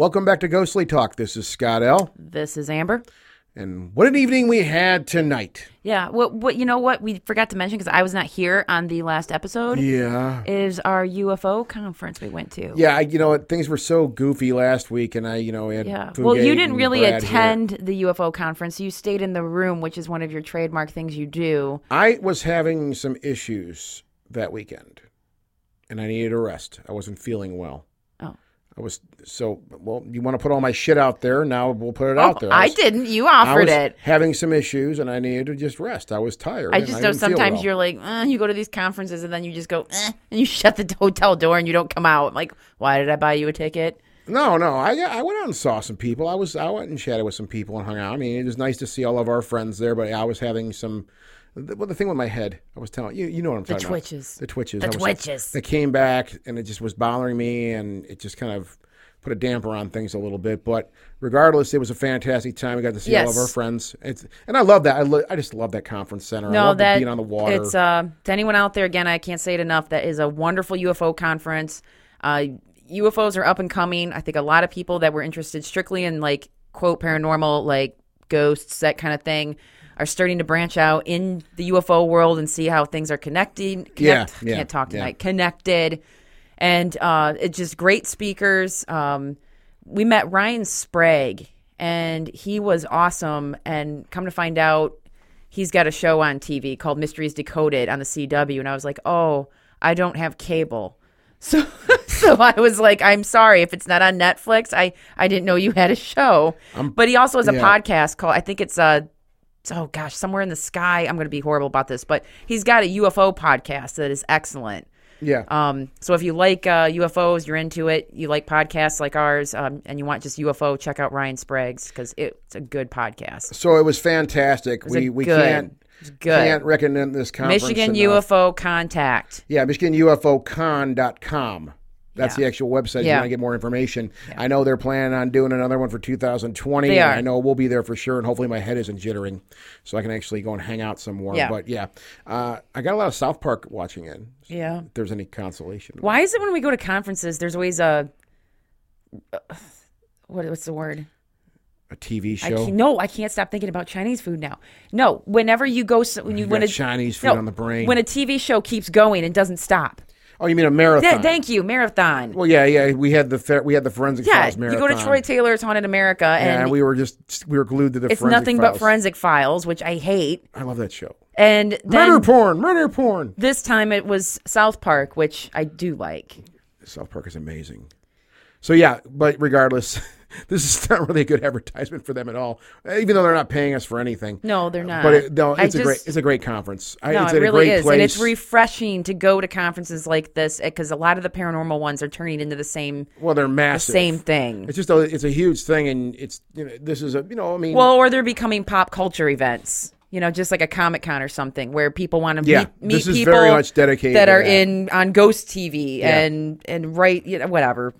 Welcome back to Ghostly Talk. This is Scott L. This is Amber. And what an evening we had tonight. Yeah. What? What? You know what? We forgot to mention because I was not here on the last episode. Yeah. Is our UFO conference we went to? Yeah, I, you know? Things were so goofy last week, and I, you know, had Yeah. Well, you didn't really Brad here. attend the UFO conference. You stayed in the room, which is one of your trademark things you do. I was having some issues that weekend, and I needed a rest. I wasn't feeling well. Oh. I was so well. You want to put all my shit out there? Now we'll put it out there. Oh, I was- didn't. You I offered was it. having some issues, and I needed to just rest. I was tired. I just know didn't sometimes well. you're like, uh, you go to these conferences and then you just go, eh, and you shut the hotel door and you don't come out. I'm like, why did I buy you a ticket? No, no. I I went out and saw some people. I was I went and chatted with some people and hung out. I mean, it was nice to see all of our friends there, but I was having some. The- Well, the thing with my head, I was telling you, you know what I'm The talking twitches. about. The twitches. The I was- twitches. They came back, and it just was bothering me, and it just kind of put a damper on things a little bit. But regardless, it was a fantastic time. We got to see all of our friends. It's and I love that. I, lo- I just love that conference center. I No, love that being on the water. It's uh, to anyone out there again. I can't say it enough. That is a wonderful UFO conference. Uh, UFOs are up and coming. I think a lot of people that were interested strictly in like quote paranormal, like ghosts, that kind of thing, are starting to branch out in the UFO world and see how things are connecting. Connect, Yeah, yeah, can't talk yeah. tonight. Connected, and uh, it's just great speakers. Um, we met Ryan Sprague, and he was awesome. And come to find out, he's got a show on TV called Mysteries Decoded on the CW, and I was like, oh, I don't have cable. So, so I was like, I'm sorry if it's not on Netflix. I I didn't know you had a show. but he also has a yeah. podcast called I think it's uh oh gosh, somewhere in the sky. I'm going to be horrible about this, but he's got a UFO podcast that is excellent. yeah. Um, so if you like uh, UFOs, you're into it, you like podcasts like ours, um, and you want just UFO, check out Ryan Sprague's because it's a good podcast. so it was fantastic. It's we a we good, can't good. can't recommend this conference. Michigan enough. UFO Contact. Yeah, MichiganUFOCon.com. That's Yeah. the actual website if you want to get more information. I know they're planning on doing another one for 2020. They and are. I know we'll be there for sure, and hopefully my head isn't jittering, so I can actually go and hang out some more. Yeah. But yeah, uh, I got a lot of South Park watching in. Yeah. If there's any consolation. Why is it when we go to conferences, there's always a what, what's the word? A TV show. can't, no, I can't stop thinking about Chinese food now. No, whenever you go, when you You when a Chinese food no, on the brain. when a TV show keeps going and doesn't stop. Oh, you mean a Th- marathon? thank you, marathon. Well, yeah, yeah. We had the ther- we had the forensic yeah, files you go to Troy Taylor's Haunted America, and and we were just we were glued to the. it's nothing files. but forensic files, which I hate. I love that show. And then Murder porn, murder porn. this time it was South Park, which I do like. South Park is amazing. So yeah, but regardless, this is not really a good advertisement for them at all. Even though they're not paying us for anything. No, they're not. But it, no, I it's a great it's a great conference. I, No, it's it really great is, place. and it's refreshing to go to conferences like this because a lot of the paranormal ones are turning into the same well, they're the massive. same thing. It's just a it's a huge thing, and it's you know this is a you know I mean Well, or they're becoming pop culture events. You know, just like a Comic Con or something, where people want to Yeah, meet, meet people very much dedicated that are that. in on Ghost TV Yeah. and and write you know, whatever.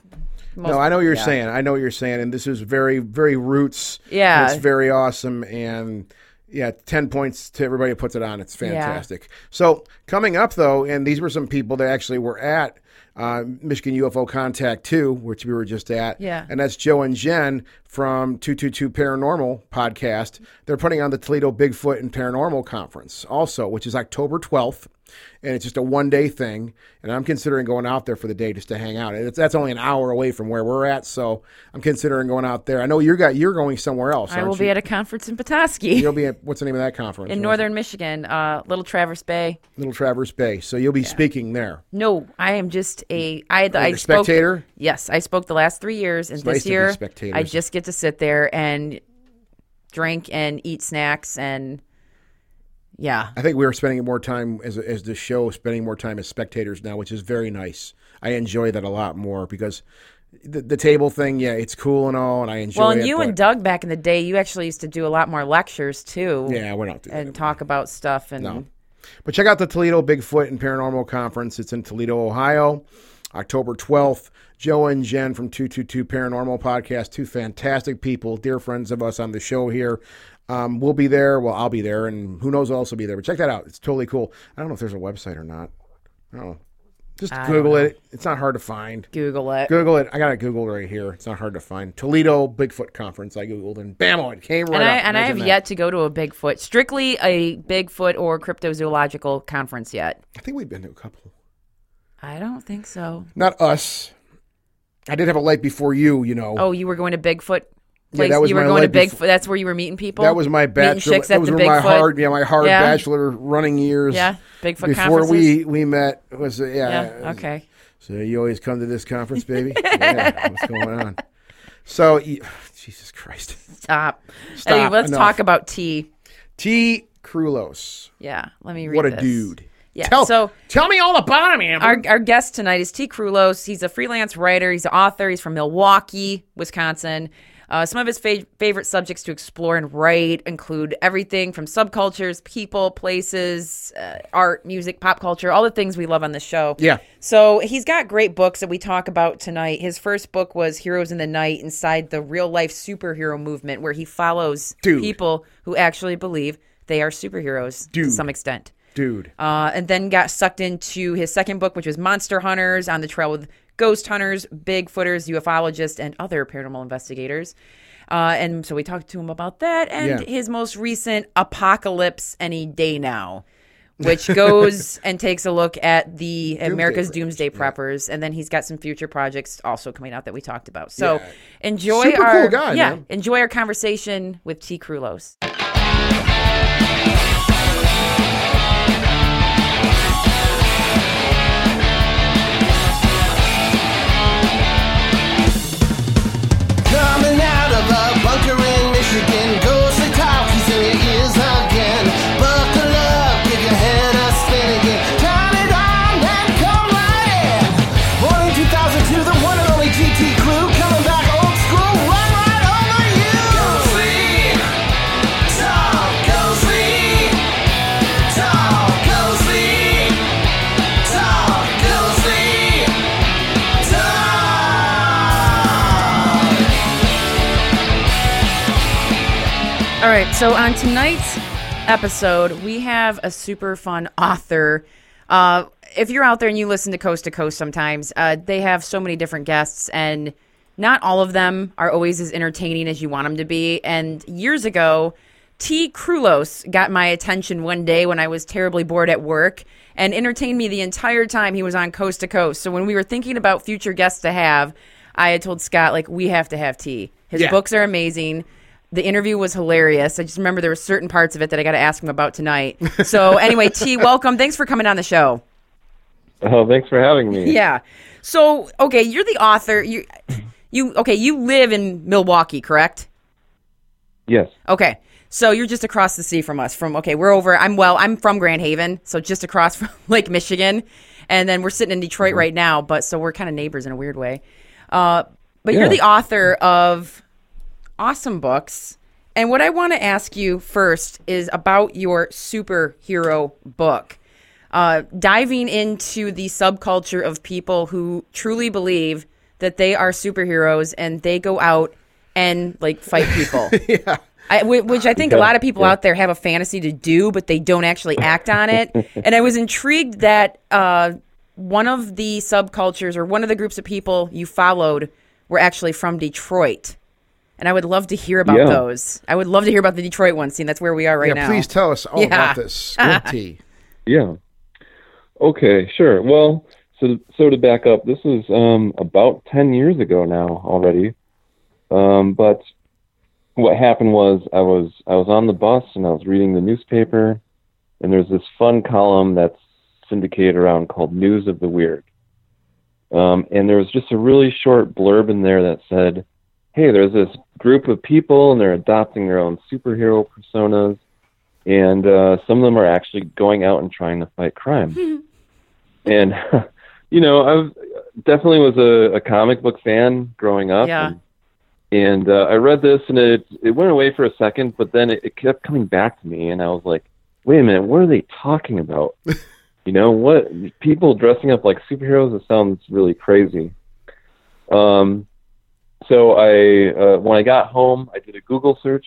Most- no, I know what you're yeah. saying. I know what you're saying, and this is very very roots. Yeah. it's very awesome, and yeah, ten points to everybody who puts it on. It's fantastic. So coming up though, and these were some people that actually were at. Uh, Michigan UFO Contact 2, which we were just at. Yeah. And that's Joe and Jen from 222 Paranormal podcast. They're putting on the Toledo Bigfoot and Paranormal Conference also, which is October 12th. And it's just a one day thing. And I'm considering going out there for the day just to hang out. And it's, that's only an hour away from where we're at. So I'm considering going out there. I know you're, got, you're going somewhere else. I will you? be at a conference in Petoskey You'll be at, what's the name of that conference? in northern Michigan, uh, Little Traverse Bay. Little Traverse Bay. So you'll be speaking there. No, I am just a I. Oh, I spoke, spectator? Yes, I spoke the last three years, and nice this be year. I just get to sit there and drink and eat snacks and yeah. I think we're spending more time as as the show, spending more time as spectators now, which is very nice. I enjoy that a lot more because the, the table thing, yeah, it's cool and all, and I enjoy it. Well, it. and you but- and Doug back in the day, you actually used to do a lot more lectures too. yeah, we're not doing And talk about stuff and No. But check out the Toledo Bigfoot and Paranormal Conference. It's in Toledo, Ohio, October 12th. Joe and Jen from 222 Paranormal Podcast, two fantastic people, dear friends of us on the show here. Um, we'll be there. Well, I'll be there, and who knows else will be there. But check that out. It's totally cool. I don't know if there's a website or not. Oh, Just I Google don't know. it. It's not hard to find. Google it. Google it. I got it Googled right here. It's not hard to find. Toledo Bigfoot Conference. I Googled and bam, it came right and I up. and I have that. yet to go to a Bigfoot, strictly a Bigfoot or cryptozoological conference yet. I think we've been to a couple. I don't think so. Not us. I did have a light before you. You know. Oh, you were going to Bigfoot. Yeah, that was you were my going to Bigfoot. before- That's where you were meeting people. That was my bachelor. That at was my hard, yeah, my hard Yeah. bachelor running years. Yeah, Bigfoot Before we we met was yeah. yeah. Okay. So you always come to this conference, baby. yeah, what's going on? So y- Jesus Christ, Stop. Stop. Anyway, let's Enough. talk about T. Tea Krulos. Yeah. Let me read What a this. dude. Yeah. Tell, so tell me all about him, Amber. Our, our guest tonight is Tea Krulos. He's a freelance writer. He's an author. He's from Milwaukee, Wisconsin. Uh, some of his fa- favorite subjects to explore and write include everything from subcultures, people, places, uh, art, music, pop culture, all the things we love on the show. Yeah. So he's got great books that we talk about tonight. His first book was Heroes in the Night Inside the Real Life Superhero Movement, where he follows Dude. people who actually believe they are superheroes to some extent Dude. uh, and then got sucked into his second book, which was Monster Hunters on the trail with ghost hunters, Bigfooters, ufologists, and other paranormal investigators. Uh, and so we talked to him about that and Yeah. his most recent Apocalypse Any Day Now, which goes and takes a look at the America's Preppers, Doomsday Preppers. And then he's got some future projects also coming out that we talked about. So Yeah. enjoy Super cool our guy, yeah, man. enjoy our conversation with Tea Krulos. Michigan, All right, so on tonight's episode, we have a super fun author. Uh, if you're out there and you listen to Coast to Coast sometimes, uh, they have so many different guests, and not all of them are always as entertaining as you want them to be. And years ago, Tea Krulos got my attention one day when I was terribly bored at work and entertained me the entire time he was on Coast to Coast. So when we were thinking about future guests to have, I had told Scott, like, we have to have T. His Yeah. books are amazing. The interview was hilarious. I just remember there were certain parts of it that I got to ask him about tonight. So anyway, T, welcome. Thanks for coming on the show. Oh, thanks for having me. Yeah. So okay, you're the author. You, you okay? You live in Milwaukee, correct? Yes. Okay. So you're just across the sea from us. From okay, we're over. I'm well. I'm from Grand Haven, so just across from Lake Michigan, and then we're sitting in Detroit right now. But so we're kind of neighbors in a weird way. Uh, but you're the author of awesome books. And what I want to ask you first is about your superhero book. Uh, diving into the subculture of people who truly believe that they are superheroes and they go out and like fight people. yeah. I, which I think a lot of people yeah. out there have a fantasy to do, but they don't actually act on it. and I was intrigued that uh, one of the subcultures or one of the groups of people you followed were actually from Detroit. And I would love to hear about Yeah. those. I would love to hear about the Detroit one, scene. that's where we are right yeah, now. please tell us all Yeah. about this. Good T. Yeah. Okay, sure. Well, so so to back up, this is um, about ten years ago now already. Um, but what happened was I was I was on the bus and I was reading the newspaper, and there's this fun column that's syndicated around called News of the Weird. Um, and there was just a really short blurb in there that said, "Hey, there's this group of people and they're adopting their own superhero personas." and uh, some of them are actually going out and trying to fight crime. and you know, I definitely was a, a comic book fan growing up. Yeah. And, and uh, I read this, and it it went away for a second, but then it, it kept coming back to me, and I was like, "Wait a minute, what are they talking about? you know, what people dressing up like superheroes? It sounds really crazy." Um, so I, uh, when I got home, I did a Google search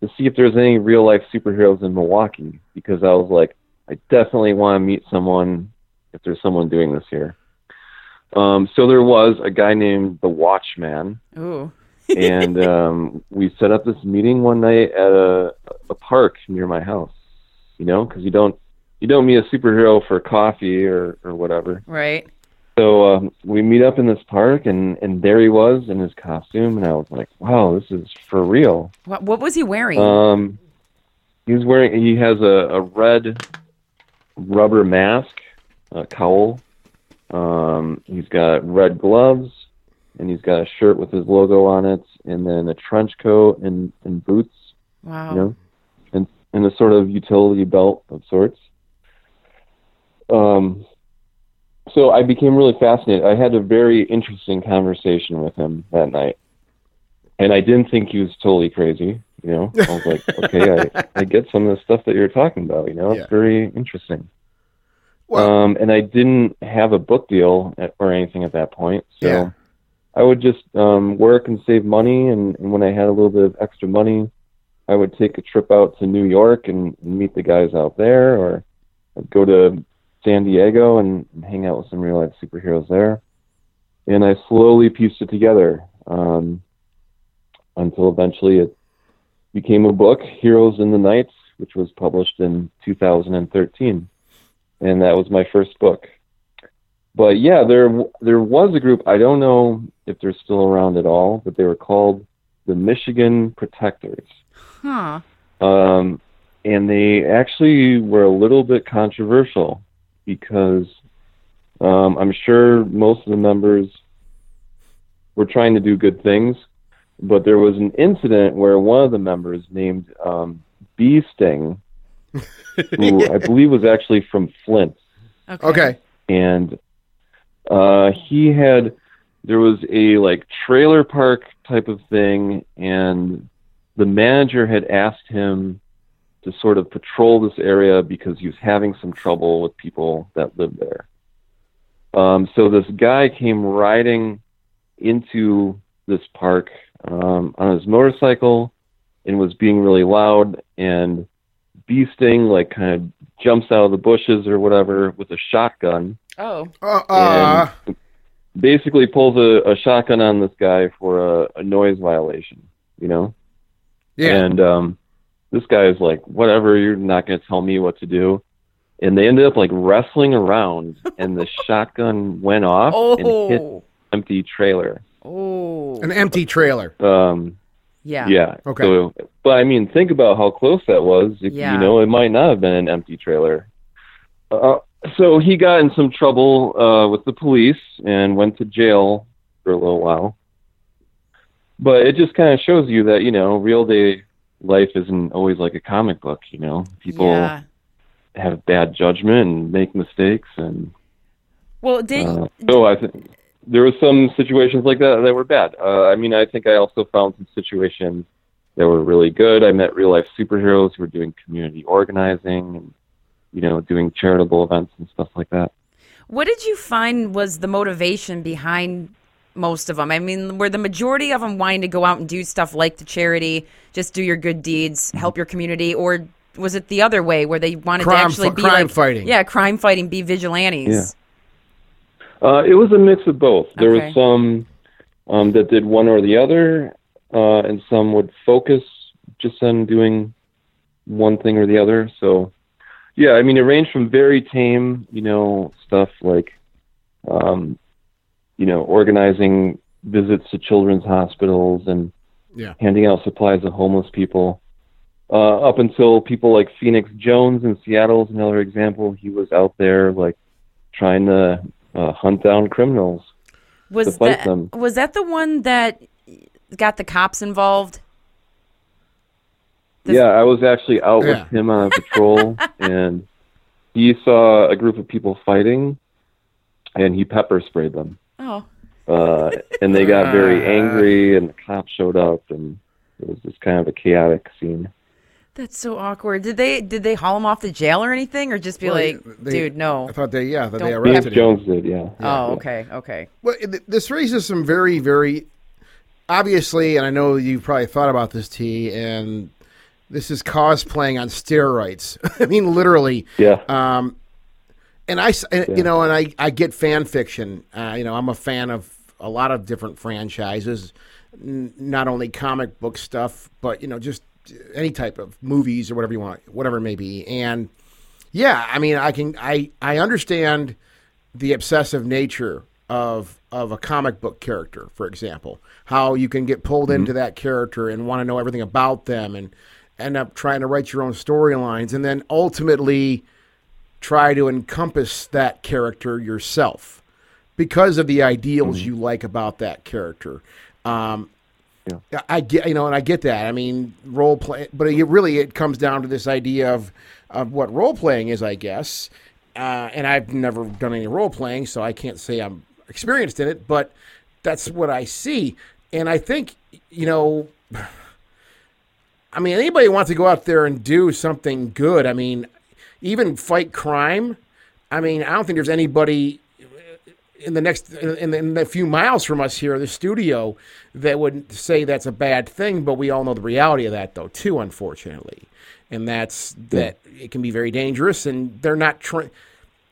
to see if there's any real life superheroes in Milwaukee because I was like, I definitely want to meet someone if there's someone doing this here. Um, so there was a guy named the Watchman, Ooh. and um, we set up this meeting one night at a, a park near my house. You know, because you don't you don't meet a superhero for coffee or or whatever. Right. So um, we meet up in this park, and and there he was in his costume, and I was like, wow, this is for real. What, what was he wearing? Um, he's wearing he has a, a red rubber mask, a cowl. Um, he's got red gloves, and he's got a shirt with his logo on it, and then a trench coat and, and boots, wow. you know, and and a sort of utility belt of sorts. Um, so I became really fascinated. I had a very interesting conversation with him that night, and I didn't think he was totally crazy. You know, I was like, okay, I, I get some of the stuff that you're talking about. You know, Yeah. it's very interesting. Well- um, and I didn't have a book deal at, or anything at that point, so Yeah. I would just um, work and save money. And, and when I had a little bit of extra money, I would take a trip out to New York and, and meet the guys out there, or I'd go to San Diego and, hang out with some real life superheroes there. And I slowly pieced it together um, until eventually it became a book, Heroes in the Night, which was published in 2013, and that was my first book. But yeah, there there was a group. I don't know if they're still around at all, but they were called the Michigan Protectors. Huh. Um, and they actually were a little bit controversial because um, I'm sure most of the members were trying to do good things, but there was an incident where one of the members named um, Bee Sting, who I believe was actually from Flint, Okay. Okay. and uh, he had there was a like trailer park type of thing, and the manager had asked him to sort of patrol this area because he was having some trouble with people that lived there. Um, so this guy came riding into this park um, on his motorcycle and was being really loud and bee sting like kind of jumps out of the bushes or whatever with a shotgun Oh. Uh, uh, and basically pulls a, a shotgun on this guy for a, a noise violation, you know? yeah. And um, this guy is like, whatever, you're not going to tell me what to do. And they ended up like wrestling around, and the shotgun went off and hit Oh. empty trailer. Oh. An empty trailer. Um, Yeah. yeah. Okay. So, but I mean, think about how close that was. If, Yeah. You know, it might not have been an empty trailer. Uh, so he got in some trouble uh, with the police and went to jail for a little while. But it just kind of shows you that you know, real day life isn't always like a comic book. You know, people Yeah. have bad judgment and make mistakes, and Well, did uh, so I think there were some situations like that that were bad. Uh, I mean, I think I also found some situations that were really good. I met real life superheroes who were doing community organizing and you know doing charitable events and stuff like that. What did you find was the motivation behind most of them? I mean, were the majority of them wanting to go out and do stuff like the charity, just do your good deeds, Mm-hmm. help your community, or was it the other way where they wanted Crime to actually fi- be crime like, fighting. Yeah, crime fighting, be vigilantes. Uh, it was a mix of both. There Okay. was some um, that did one or the other, uh, and some would focus just on doing one thing or the other. So, yeah, I mean, it ranged from very tame, you know, stuff like, um, you know, organizing visits to children's hospitals and Yeah. handing out supplies to homeless people. Uh, up until people like Phoenix Jones in Seattle is another example. He was out there like trying to uh, hunt down criminals. Was To fight that them. was that the one that got the cops involved? The- yeah, I was actually out Yeah. with him on a patrol, and he saw a group of people fighting, and he pepper sprayed them. Oh, Uh, and they got very angry, and the cops showed up, and it was just kind of a chaotic scene. that's so awkward. Did they did they haul him off to jail or anything, or just be Well, like, they- dude, no? I thought they, yeah, that they Don't- Phoenix arrested him. Jones did, yeah. Oh, okay, okay. Well, th- this raises some very, very obviously, and I know you've probably thought about this, T, and this is cosplaying on steroids. I mean, literally. Yeah. Um, and I, and, you know, and I, I get fan fiction. Uh, you know, I'm a fan of a lot of different franchises, n- not only comic book stuff, but you know, just any type of movies or whatever you want, whatever it may be. And yeah, I mean, I can, I, I understand the obsessive nature of of a comic book character, for example, how you can get pulled into that character and want to know everything about them and end up trying to write your own storylines, and then ultimately try to encompass that character yourself because of the ideals you like about that character. Um, I- I get, you know, and I get that. I mean, role play, but it really it comes down to this idea of of what role playing is, I guess. Uh, and I've never done any role playing, so I can't say I'm experienced in it. But that's what I see, and I think you know. I mean, anybody wants to go out there and do something good. I mean, even fight crime. I mean, I don't think there's anybody in the next in the, in the few miles from us here, the studio, that would say that's a bad thing. But we all know the reality of that, though, too, unfortunately, and that's that it can be very dangerous, and they're not trained.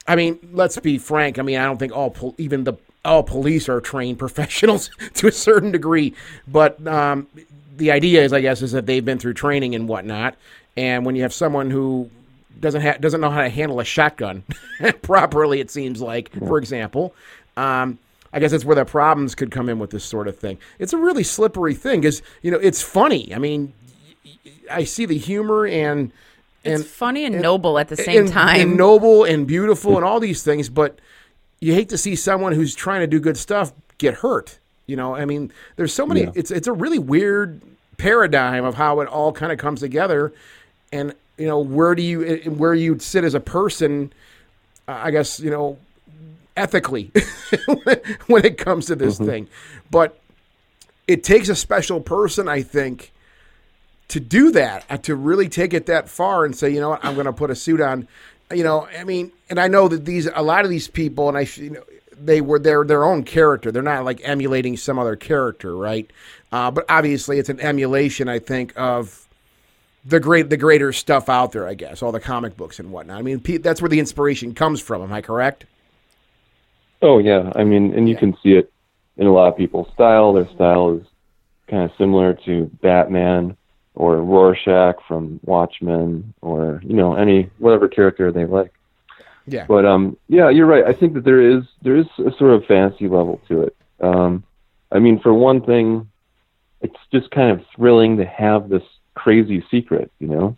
I mean, let's be frank. I mean, I don't think all pol- even the all police are trained professionals to a certain degree, but um, the idea is, I guess, is that they've been through training and whatnot. And when you have someone who doesn't ha- doesn't know how to handle a shotgun properly, it seems like, for example, um, I guess that's where the problems could come in with this sort of thing. It's a really slippery thing because you know it's funny. I mean, y- y- I see the humor and It's and funny and noble at the same and, time. and noble and beautiful and all these things, but you hate to see someone who's trying to do good stuff get hurt. You know, I mean, there's so many. Yeah. It's it's a really weird paradigm of how it all kind of comes together, and you know, where do you eh, where you sit as a person? I guess you know, ethically when it comes to this thing, but it takes a special person, I think, to do that, uh, to really take it that far and say, you know what, I'm going to put a suit on. You know, I mean, and I know that these a lot of these people, and I, you know, they were their their own character. They're not like emulating some other character, right? Uh, but obviously, it's an emulation, I think, of the great the greater stuff out there. I guess all the comic books and whatnot. I mean, pe- that's where the inspiration comes from. Am I correct? Oh yeah, I mean, and you can see it in a lot of people's style. Their style is kind of similar to Batman or Rorschach from Watchmen, or you know any whatever character they like. Yeah. But um, yeah, you're right. I think that there is there is a sort of fantasy level to it. Um, I mean, for one thing, it's just kind of thrilling to have this crazy secret, you know.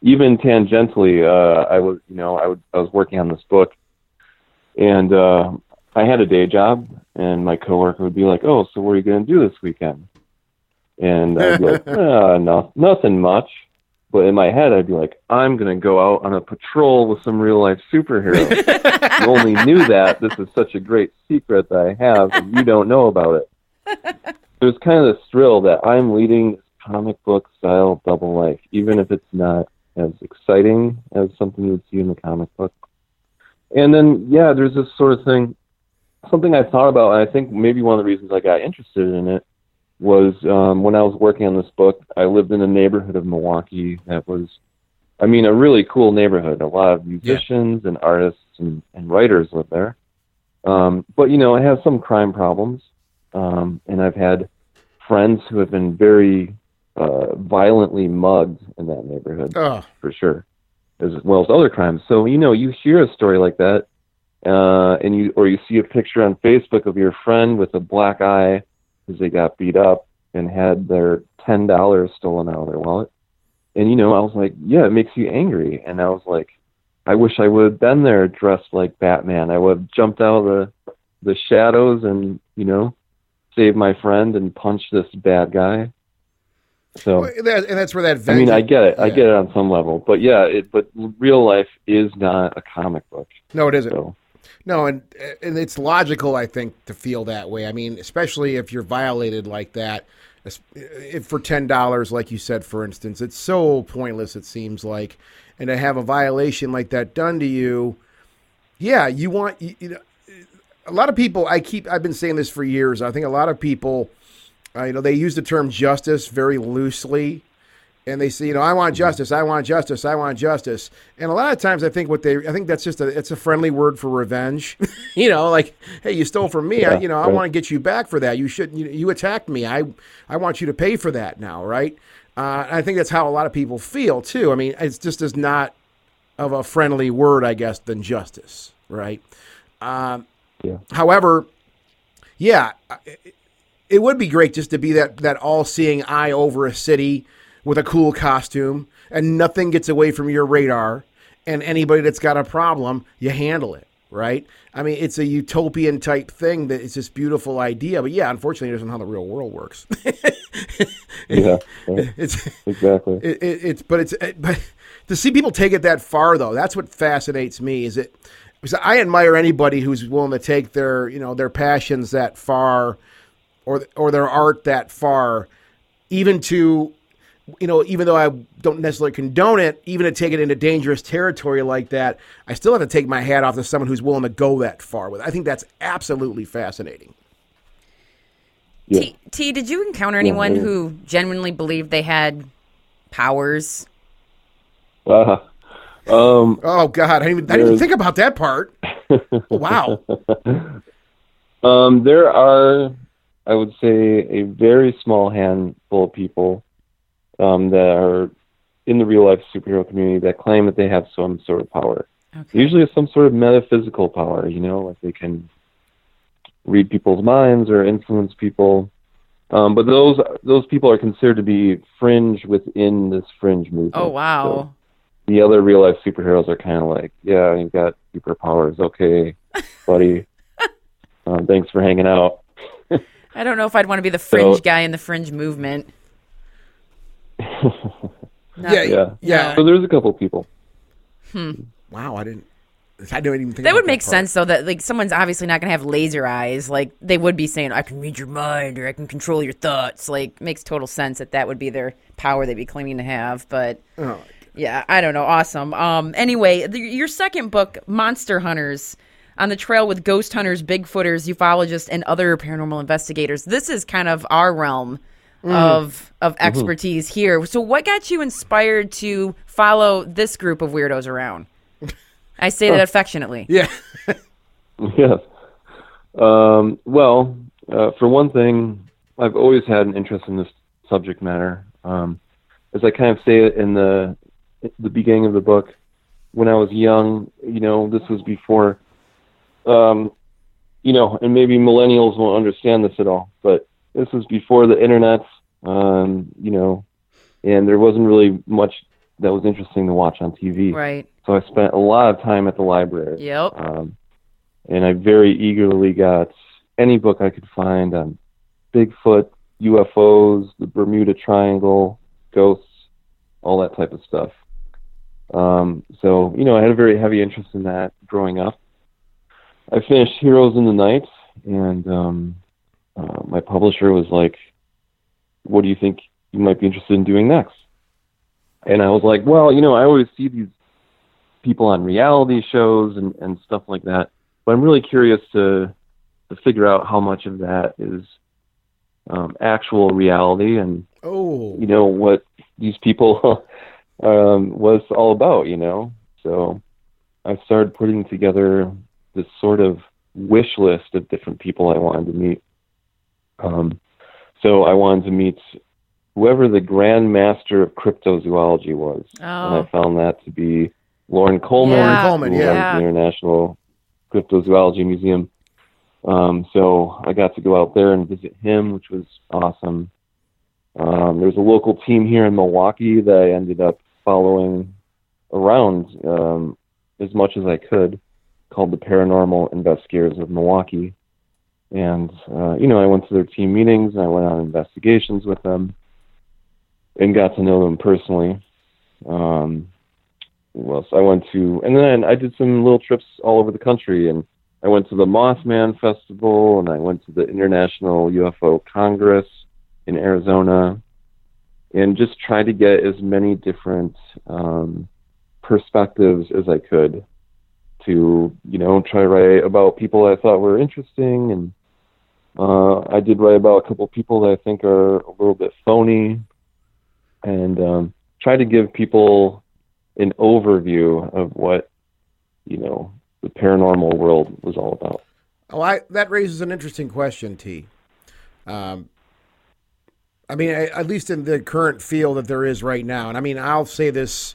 Even tangentially, uh, I was, you know, I, would, I was working on this book, and uh, I had a day job, and my coworker would be like, "Oh, so what are you going to do this weekend?" And I'd be like, uh, no, "Nothing much." But in my head, I'd be like, "I'm going to go out on a patrol with some real life superheroes." you only knew that. This is such a great secret that I have, and you don't know about it. There's kind of this thrill that I'm leading this comic book style double life, even if it's not as exciting as something you would see in the comic book. And then, yeah, there's this sort of thing, something I thought about, and I think maybe one of the reasons I got interested in it was um, when I was working on this book, I lived in a neighborhood of Milwaukee that was, I mean, a really cool neighborhood. A lot of musicians and artists and, and writers live there. Um, but, you know, it has some crime problems. Um, and I've had friends who have been very uh, violently mugged in that neighborhood Oh, for sure, as well as other crimes. So you know, you hear a story like that, uh, and you or you see a picture on Facebook of your friend with a black eye because they got beat up and had their ten dollars stolen out of their wallet, and you know, I was like, yeah, it makes you angry, and I was like, I wish I would have been there dressed like Batman. I would have jumped out of the the shadows and you know, saved my friend and punched this bad guy. So. And that's where that. I mean, I get it. I get it on some level, but yeah, it. But real life is not a comic book. No, it isn't. So No, and and it's logical, I think, to feel that way. I mean, especially if you're violated like that, if for ten dollars, like you said, for instance, it's so pointless. It seems like, and to have a violation like that done to you, yeah, you want you, you know. A lot of people, I keep, I've been saying this for years. I think a lot of people, uh, you know, they use the term justice very loosely, and they say, you know, I want justice, I want justice, I want justice. And a lot of times, I think what they, I think that's just a, it's a friendly word for revenge. you know, like, hey, you stole from me, I, you know, I want to get you back for that. You shouldn't, you, you attacked me. I, I want you to pay for that now, right? Uh, I think that's how a lot of people feel too. I mean, it's just as not of a friendly word, I guess, than justice, right? Um, Yeah. However, yeah, it- would be great just to be that that all-seeing eye over a city with a cool costume, and nothing gets away from your radar. And anybody that's got a problem, you handle it, right? I mean, it's a utopian type thing that it's this beautiful idea, but yeah, unfortunately, it isn't how the real world works. Yeah, it's exactly. it, it, it's but it's it, but to see people take it that far though that's what fascinates me is it because i admire anybody who's willing to take their you know their passions that far or or their art that far even to you know even though i don't necessarily condone it even to take it into dangerous territory like that i still have to take my hat off to someone who's willing to go that far with it. i think that's absolutely fascinating Yeah. T, T, did you encounter anyone yeah. who genuinely believed they had powers? Uh, um, oh god i didn't even, I didn't even think about that part wow Um, there are, I would say, a very small handful of people um, that are in the real life superhero community that claim that they have some sort of power. Okay. Usually, it's some sort of metaphysical power. You know, like they can read people's minds or influence people. Um, but those those people are considered to be fringe within this fringe movement. Oh wow. So the other real life superheroes are kind of like, yeah, you've got superpowers, okay, buddy. um, thanks for hanging out. I don't know if I'd want to be the fringe So- guy in the fringe movement. No. yeah Yeah. yeah So there's a couple people. Hmm. wow i didn't i didn't even think That about would make part. sense though that like someone's obviously not going to have laser eyes. Like they would be saying I can read your mind or I can control your thoughts. Like makes total sense that that would be their power they'd be claiming to have, but Oh, Yeah, I don't know. Awesome. Um, anyway, the, your second book, Monster Hunters, on the trail with ghost hunters, Bigfooters, ufologists, and other paranormal investigators. This is kind of our realm of of expertise here. So, what got you inspired to follow this group of weirdos around? I say that affectionately. yeah yes. Um, well, uh, for one thing, I've always had an interest in this subject matter. Um, as I kind of say it in the the beginning of the book, when I was young, you know, this was before, um, you know, and maybe millennials won't understand this at all, but this was before the internet, um, you know, and there wasn't really much that was interesting to watch on TV. Right. So I spent a lot of time at the library. Yep. Um, and I very eagerly got any book I could find on Bigfoot, UFOs, the Bermuda Triangle, ghosts, all that type of stuff. Um, so, you know, I had a very heavy interest in that growing up. I finished Heroes in the Night, and um, uh, my publisher was like, What do you think you might be interested in doing next? And I was like, Well, you know, I always see these people on reality shows and, and stuff like that. But I'm really curious to to figure out how much of that is um, actual reality and oh you know what these people um, was all about. You know, so I started putting together this sort of wish list of different people I wanted to meet. Um, so I wanted to meet whoever the Grand Master of cryptozoology was, and I Oh. found that to be Loren Coleman, Yeah. Coleman, who yeah. the International Cryptozoology Museum. Um, so I got to go out there and visit him, which was awesome. Um, there's a local team here in Milwaukee that I ended up following around um, as much as I could, called the Paranormal Investigators of Milwaukee. And uh, you know, I went to their team meetings and I went on investigations with them, and got to know them personally. Um, who else? I went to, and then I did some little trips all over the country, and I went to the Mothman Festival, and I went to the International UFO Congress in Arizona, and just tried to get as many different um, perspectives as I could to, you know, try to write about people I thought were interesting, and uh, I did write about a couple people that I think are a little bit phony. and um, try to give people an overview of what you know the paranormal world was all about. Oh, I, that raises an interesting question, T. Um, I mean, at least in the current field that there is right now, and I mean, I'll say this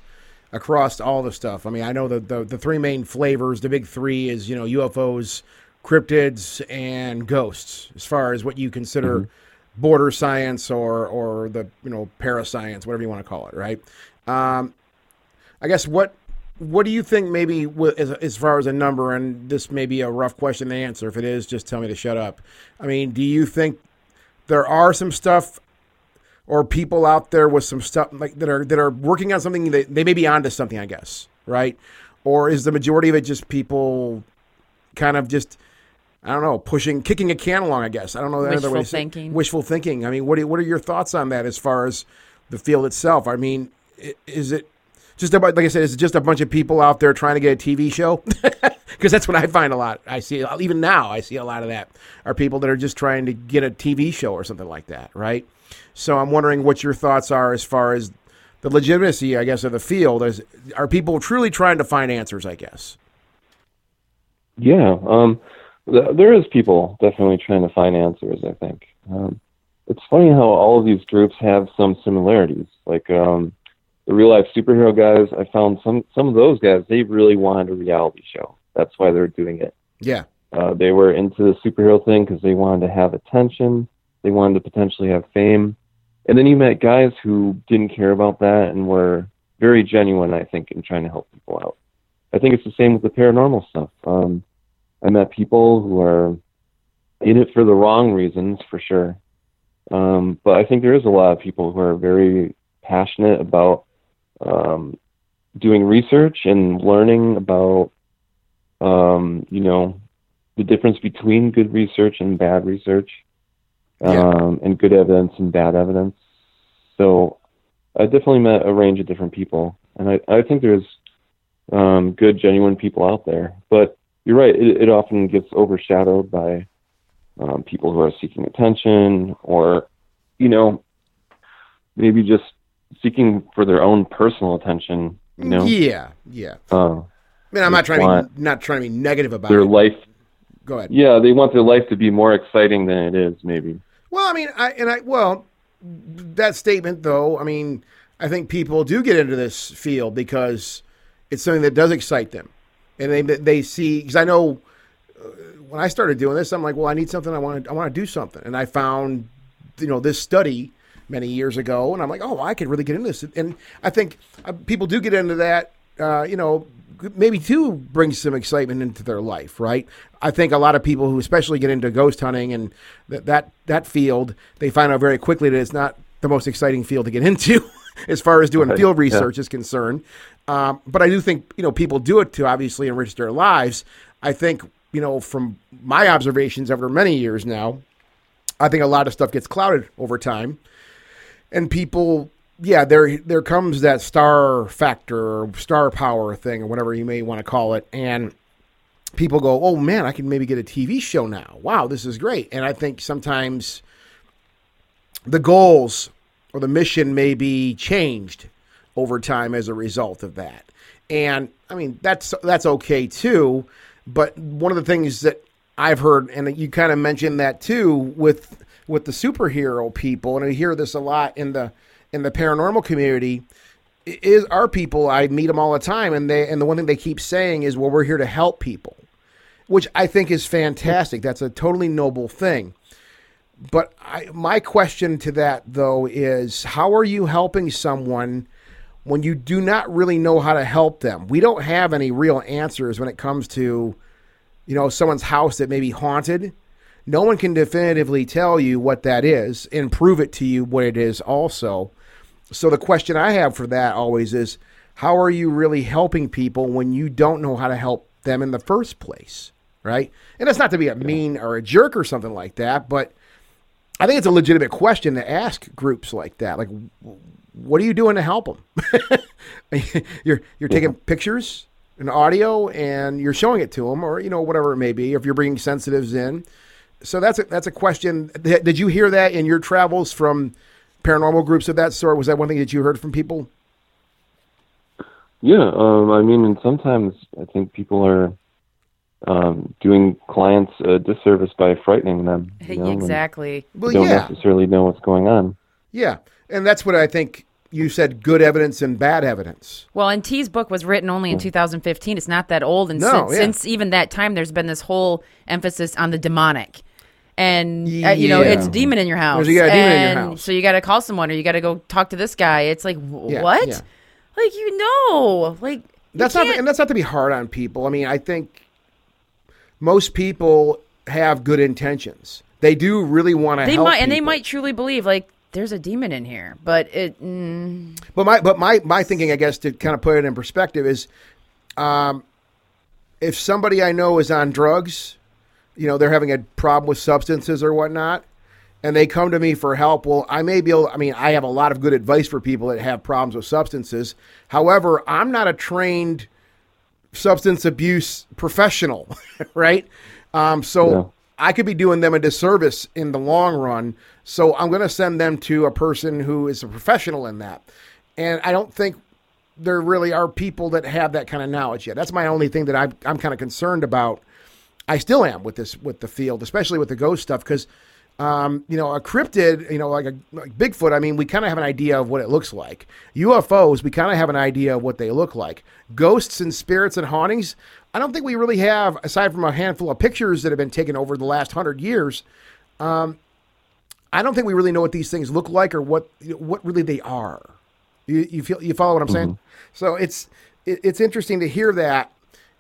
across all the stuff. I mean, I know that the the three main flavors, the big three, is you know UFOs, cryptids, and ghosts. As far as what you consider border science or or the you know parascience, whatever you want to call it, right? Um, I guess what what do you think maybe as, as far as a number and this may be a rough question to answer if it is just tell me to shut up i mean do you think there are some stuff or people out there with some stuff like that are that are working on something that they may be onto something i guess right or is the majority of it just people kind of just I don't know, pushing, kicking a can along. I guess I don't know the other way. Wishful thinking. Wishful thinking. I mean, what are, what are your thoughts on that as far as the field itself? I mean, is it just about like I said? Is it just a bunch of people out there trying to get a TV show? Because that's what I find a lot. I see even now. I see a lot of that are people that are just trying to get a TV show or something like that, right? So I'm wondering what your thoughts are as far as the legitimacy, I guess, of the field. Is are people truly trying to find answers? I guess. Yeah, um, th- there is people definitely trying to find answers. I think um, it's funny how all of these groups have some similarities. Like um, the real life superhero guys, I found some some of those guys they really wanted a reality show. That's why they're doing it. Yeah. Uh, they were into the superhero thing because they wanted to have attention. They wanted to potentially have fame. And then you met guys who didn't care about that and were very genuine, I think, in trying to help people out. I think it's the same with the paranormal stuff. Um, I met people who are in it for the wrong reasons, for sure. Um, but I think there is a lot of people who are very passionate about um, doing research and learning about, um, you know, the difference between good research and bad research, Yeah. um, and good evidence and bad evidence. So I definitely met a range of different people, and I, I think there's um, good, genuine people out there. But you're right; it, it often gets overshadowed by um, people who are seeking attention, or you know, maybe just seeking for their own personal attention. You know, Yeah. Yeah. uh, I mean, I'm not trying to be, not trying to be negative about their it. life. Go ahead. Yeah, they want their life to be more exciting than it is. Maybe. Well, I mean, I and I well, that statement though, I mean, I think people do get into this field because it's something that does excite them, and they they see because I know uh, when I started doing this, I'm like, well, I need something. I want to I want to do something, and I found you know this study many years ago, and I'm like, oh, I could really get into this, and I think uh, people do get into that. Uh, you know, maybe to bring some excitement into their life, right? I think a lot of people who especially get into ghost hunting and that that, that field, they find out very quickly that it's not the most exciting field to get into as far as doing Right, field yeah. research is concerned. Um, but I do think you know people do it to obviously enrich their lives. I think you know from my observations over many years now, I think a lot of stuff gets clouded over time, and people, yeah, there there comes that star factor or star power thing or whatever you may want to call it, and people go, "Oh man, I can maybe get a TV show now. Wow, this is great." And I think sometimes the goals or the mission may be changed over time as a result of that. And I mean, that's that's okay too, but one of the things that I've heard and you kind of mentioned that too with with the superhero people and I hear this a lot in the in the paranormal community is our people I meet them all the time and they and the one thing they keep saying is well we're here to help people which I think is fantastic. That's a totally noble thing. But I, my question to that though is how are you helping someone when you do not really know how to help them? We don't have any real answers when it comes to you know someone's house that may be haunted. No one can definitively tell you what that is and prove it to you what it is also so the question i have for that always is how are you really helping people when you don't know how to help them in the first place right and that's not to be a mean or a jerk or something like that but I think it's a legitimate question to ask groups like that. Like, what are you doing to help them? you're you're taking pictures and audio and you're showing it to them, or you know whatever it may be. If you're bringing sensitives in, so that's a, that's a question. Th- Did you hear that in your travels from paranormal groups of that sort? Was that one thing that you heard from people? Yeah, um, I mean, and sometimes I think people are um, doing clients a disservice by frightening them. You know, exactly. Well, They don't yeah, necessarily know what's going on. yeah, and that's what I think you said: good evidence and bad evidence. Well, and T's book was written only in 2015. It's not that old, and No, since, yeah. since even that time, there's been this whole emphasis on the demonic. And uh, you know, Yeah. it's a demon in your house. There's- you got a demon in your and house. So you got to call someone, or you got to go talk to this guy. It's like wh- Yeah, what? yeah. Like you know, like you That's not, can't- and that's not to be hard on people. I mean, I think most people have good intentions. They do really want to they help. might, and they people. might truly believe like there's a demon in here, but it. Mm, But my but my my thinking, I guess, to kind of put it in perspective, is, um, if somebody I know is on drugs, you know, they're having a problem with substances or whatnot, and they come to me for help. Well, I may be able. I mean, I have a lot of good advice for people that have problems with substances. However, I'm not a trained substance abuse professional, right? Um, so Yeah. I could be doing them a disservice in the long run. So I'm going to send them to a person who is a professional in that. And I don't think there really are people that have that kind of knowledge yet. That's my only thing that I, I'm kind of concerned about. I still am with this with the field, especially with the ghost stuff, because um, you know a cryptid, you know, like a like Bigfoot. I mean, we kind of have an idea of what it looks like. UFOs, we kind of have an idea of what they look like. Ghosts and spirits and hauntings, I don't think we really have, aside from a handful of pictures that have been taken over the last hundred years. Um, I don't think we really know what these things look like or what what really they are. You, you feel you follow what I'm saying? So it's it, it's interesting to hear that.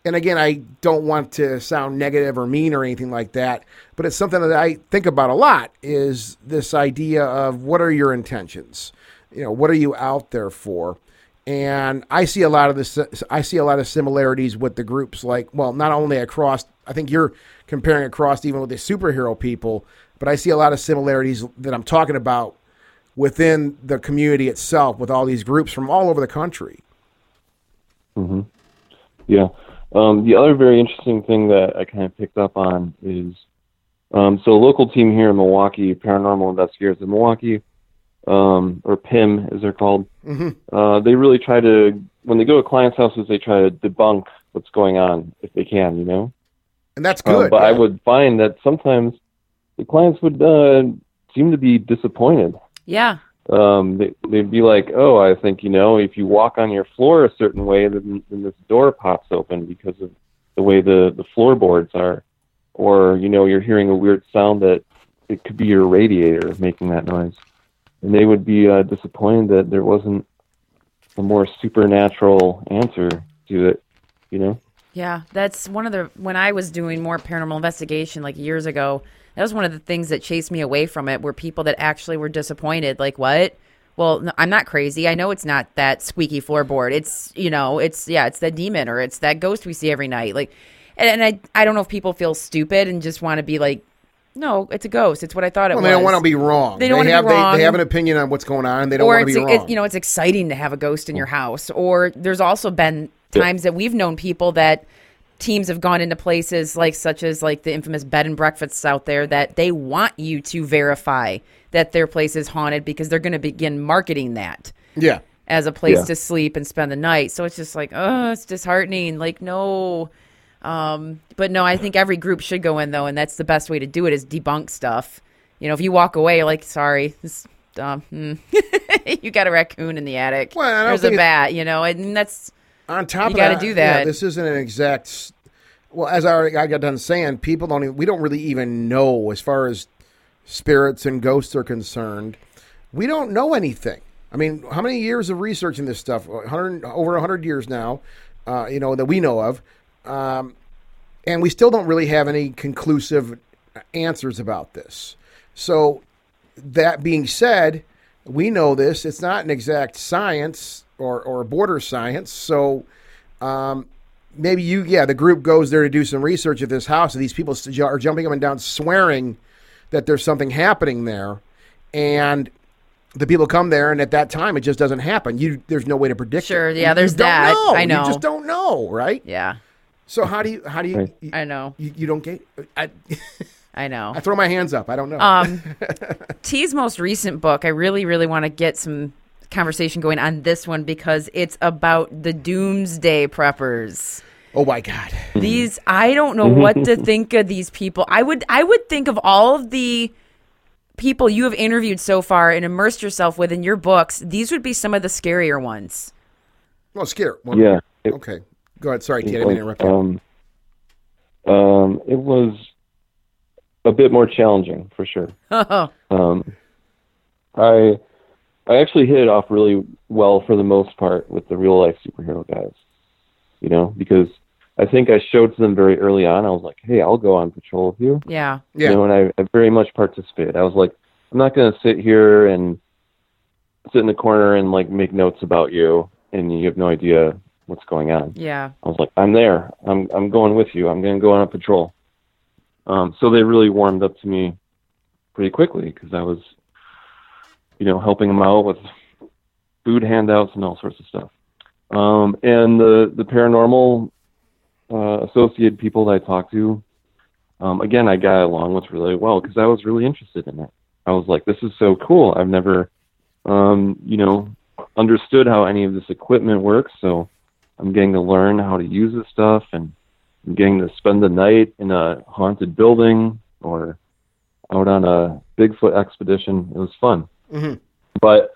And again, I don't want to sound negative or mean or anything like that, but it's something that I think about a lot. Is this idea of what are your intentions? You know, what are you out there for? And I see a lot of this. I see a lot of similarities with the groups. Like, well, not only across. I think you're comparing across even with the superhero people, but I see a lot of similarities that I'm talking about within the community itself with all these groups from all over the country. Hmm. Yeah. Um, the other very interesting thing that I kind of picked up on is um, so a local team here in Milwaukee, Paranormal Investigators in Milwaukee, um, or PIM as they're called, uh, they really try to, when they go to clients' houses, they try to debunk what's going on if they can, you know? And that's Uh, good. but I would find that sometimes the clients would uh, seem to be disappointed. yeah, Um, they, they'd be like, "Oh, I think you know, if you walk on your floor a certain way, then, then this door pops open because of the way the the floorboards are, or you know, you're hearing a weird sound that it could be your radiator making that noise." And they would be uh, disappointed that there wasn't a more supernatural answer to it, you know. Yeah, that's one of the when I was doing more paranormal investigation like years ago. That was one of the things that chased me away from it. Were people that actually were disappointed. Like what? Well, no, I'm not crazy. I know it's not that squeaky floorboard. It's you know, it's yeah, it's that demon or it's that ghost we see every night. Like, and, and I I don't know if people feel stupid and just want to be like, no, it's a ghost. It's what I thought it well, was. they don't want to be wrong. They don't wanna be have, wrong. They, they have an opinion on what's going on. and They don't want to be wrong. it, you know it's exciting to have a ghost in your house or there's also been times that we've known people that teams have gone into places like such as like the infamous bed and breakfasts out there that they want you to verify that their place is haunted because they're going to begin marketing that yeah. as a place Yeah. to sleep and spend the night so it's just like oh it's disheartening like no um but no i think every group should go in though and that's the best way to do it is debunk stuff you know if you walk away like sorry this um, hmm. you got a raccoon in the attic Well, there's a bat you know and that's On top You of gotta that, do yeah, that. this isn't an exact. Well, as I already I got done saying, people don't. Even, we don't really even know as far as spirits and ghosts are concerned. We don't know anything. I mean, how many years of research in this stuff? 100, over 100 years now, uh, you know, that we know of. Um, and we still don't really have any conclusive answers about this. So, that being said, we know this. It's not an exact science or, or border science. So, um, maybe you, yeah, the group goes there to do some research at this house, and these people are jumping up and down, swearing that there's something happening there, and the people come there, and at that time, it just doesn't happen. You, there's no way to predict. Sure, it. yeah, You- there's you don't that. know. I know. You just don't know, right? yeah So how do you, how do you, you, i know you, you don't get? I, I know. I throw my hands up. I don't know. Um, Tea's most recent book, I really, really want to get some conversation going on this one because it's about the doomsday preppers. oh my God. These I don't know what to think of these people. I would I would think of all of the people you have interviewed so far and immersed yourself with in your books, these would be some of the scarier ones. Well, scare. Well, Yeah. It, Okay. Go ahead. Sorry, it Tea. I didn't mean was, interrupt you. um, um, it was a bit more challenging for sure. Oh, Um, I I actually hit it off really well for the most part with the real life superhero guys. You know, because I think I showed to them very early on. I was like, "Hey, I'll go on patrol with you." yeah. yeah. You know, and I, I very much participated. I was like, I'm not going to sit here and sit in the corner and like make notes about you, and you have no idea what's going on. Yeah. I was like, I'm there. I'm I'm going with you. I'm going to go on a patrol. Um, so they really warmed up to me pretty quickly because I was, you know, helping them out with food handouts and all sorts of stuff. Um, and the the paranormal uh, associated people that I talked to, um, again, I got along with really well because I was really interested in it. I was like, this is so cool. I've never, um, you know, understood how any of this equipment works. So I'm getting to learn how to use this stuff and I'm getting to spend the night in a haunted building or out on a Bigfoot expedition. It was fun. Mhm. But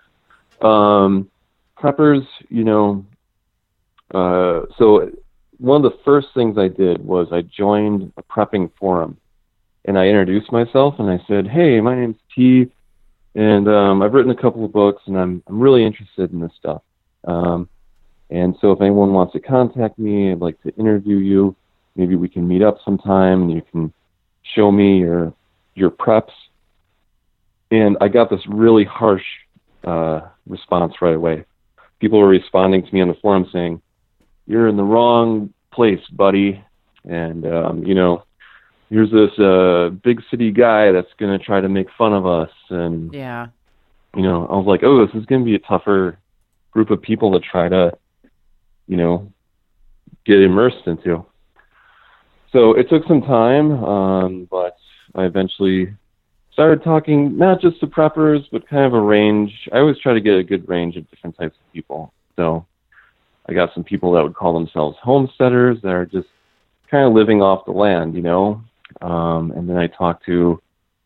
um, preppers, you know, uh, so one of the first things I did was I joined a prepping forum and I introduced myself and I said, "Hey, my name's Tea, and um, I've written a couple of books and I'm I'm really interested in this stuff." Um, and so if anyone wants to contact me, I'd like to interview you. Maybe we can meet up sometime and you can show me your your preps. And I got this really harsh uh, response right away. People were responding to me on the forum saying, "You're in the wrong place, buddy," and um, you know, here's this uh, big city guy that's going to try to make fun of us, and Yeah. you know, I was like, oh, this is going to be a tougher group of people to try to, you know, get immersed into. So it took some time, um, but I eventually started talking not just to preppers, but kind of a range. I always try to get a good range of different types of people. So I got some people that would call themselves homesteaders that are just kind of living off the land, you know. Um, and then I talked to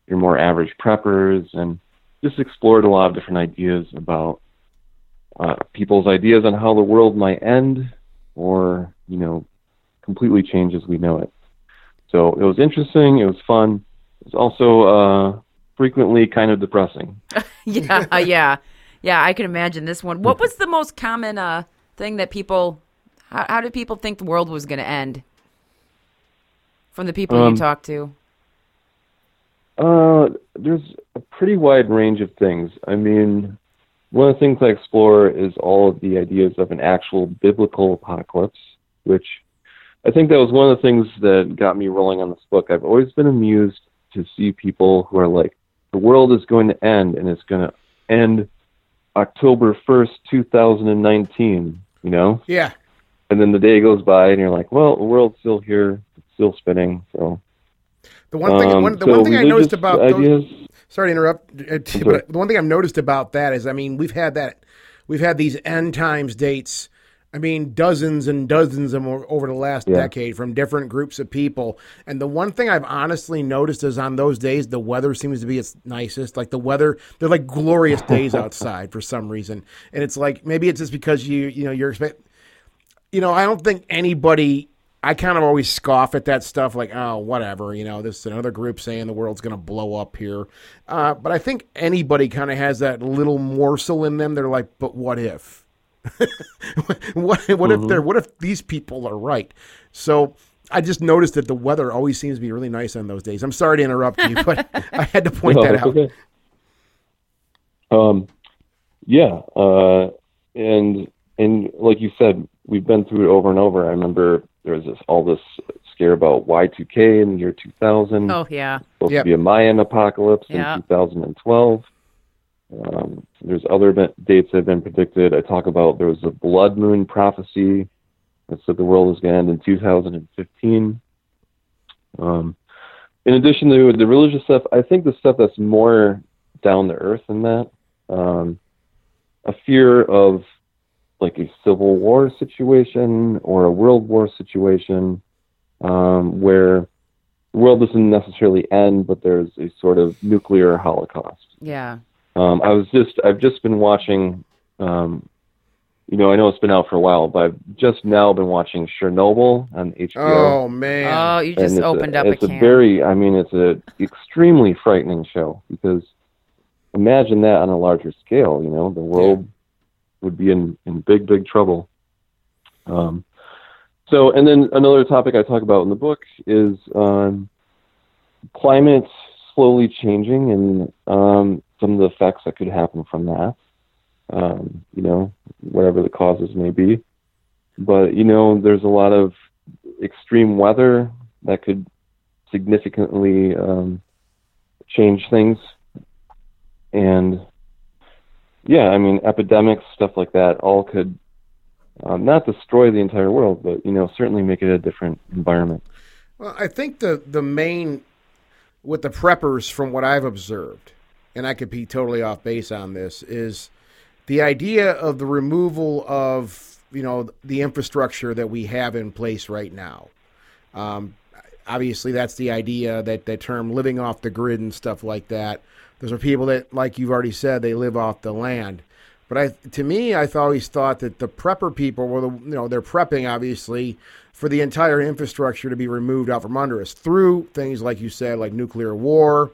your more average preppers and just explored a lot of different ideas about uh, people's ideas on how the world might end or, you know, completely change as we know it. So it was interesting. It was fun. It was also uh, frequently kind of depressing. Yeah, yeah. Yeah, I can imagine this one. What was the most common uh thing that people how, how did people think the world was going to end? From the people Um, you talked to. Uh, there's a pretty wide range of things. I mean, one of the things I explore is all of the ideas of an actual biblical apocalypse, which I think that was one of the things that got me rolling on this book. I've always been amused to see people who are like, the world is going to end and it's going to end October 1st, 2019, you know? Yeah. And then the day goes by and you're like, well, the world's still here, it's still spinning, so. The one thing, Um, one, the so one thing I noticed about those, sorry to interrupt, uh, sorry. but the one thing I've noticed about that is, I mean, we've had that, we've had these end times dates. I mean, dozens and dozens of them over the last Yeah. decade from different groups of people. And the one thing I've honestly noticed is on those days, the weather seems to be its nicest. Like the weather, they're like glorious days outside for some reason. And it's like maybe it's just because you, you know, you're expect, you know, I don't think anybody. I kind of always scoff at that stuff, like, oh, whatever, you know, this is another group saying the world's going to blow up here. Uh, but I think anybody kind of has that little morsel in them. They're like, but what if? what what if they're what if these people are right? So I just noticed that the weather always seems to be really nice on those days. I'm sorry to interrupt you, but I had to point No, that out. okay. Um, yeah, uh, and and like you said, we've been through it over and over. I remember there was this all this scare about Y2K in the year 2000. Oh yeah. supposed Yep. to be a Mayan apocalypse Yeah. in 2012. Um, there's other dates that have been predicted. I talk about there was a blood moon prophecy that said the world was going to end in 2015. Um, in addition to the religious stuff, I think the stuff that's more down to earth than that, um, a fear of like a civil war situation or a world war situation, um, where the world doesn't necessarily end, but there's a sort of nuclear holocaust. Yeah. Um, I was just I've just been watching. Um, you know, I know it's been out for a while, but I've just now been watching Chernobyl on HBO. Oh man. Oh, you just it's opened a, up It's a a, can. very, I mean, it's a extremely frightening show because imagine that on a larger scale. You know, the world would be in in big, big trouble. Um, so, and then another topic I talk about in the book is um, climate slowly changing and um, some of the effects that could happen from that. Um, you know, whatever the causes may be. But you know, there's a lot of extreme weather that could significantly um, change things. And yeah, I mean, epidemics, stuff like that, all could um, not destroy the entire world, but you know, certainly make it a different environment. Well, I think the the main with the preppers, from what I've observed, and I could be totally off base on this, is the idea of the removal of you know the infrastructure that we have in place right now. Um, obviously, that's the idea that that term living off the grid and stuff like that. Those are people that, like you've already said, they live off the land. But I, to me, I've always thought that the prepper people were the, you know, they're prepping obviously for the entire infrastructure to be removed out from under us through things like you said, like nuclear war,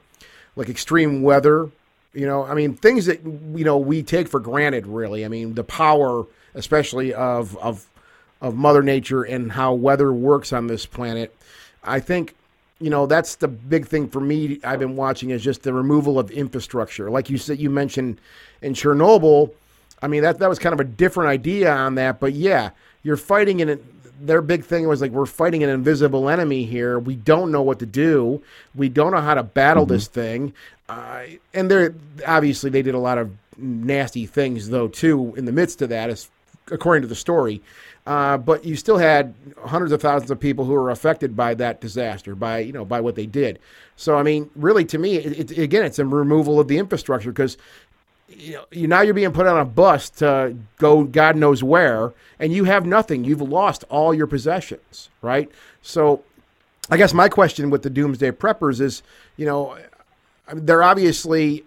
like extreme weather. You know, I mean, things that you know we take for granted. Really, I mean, the power, especially of of of Mother Nature and how weather works on this planet. I think you know that's the big thing for me i've been watching is just the removal of infrastructure like you said you mentioned in chernobyl i mean that that was kind of a different idea on that but yeah you're fighting in their big thing was like we're fighting an invisible enemy here. We don't know what to do. We don't know how to battle this thing. Uh, and they're obviously they did a lot of nasty things though too in the midst of that as according to the story. Uh, but you still had hundreds of thousands of people who were affected by that disaster, by you know, by what they did. So I mean, really, to me, it, it, again, it's a removal of the infrastructure because you know, you, now you're being put on a bus to go God knows where, and you have nothing. You've lost all your possessions, right? So, I guess my question with the Doomsday Preppers is, you know, they're obviously.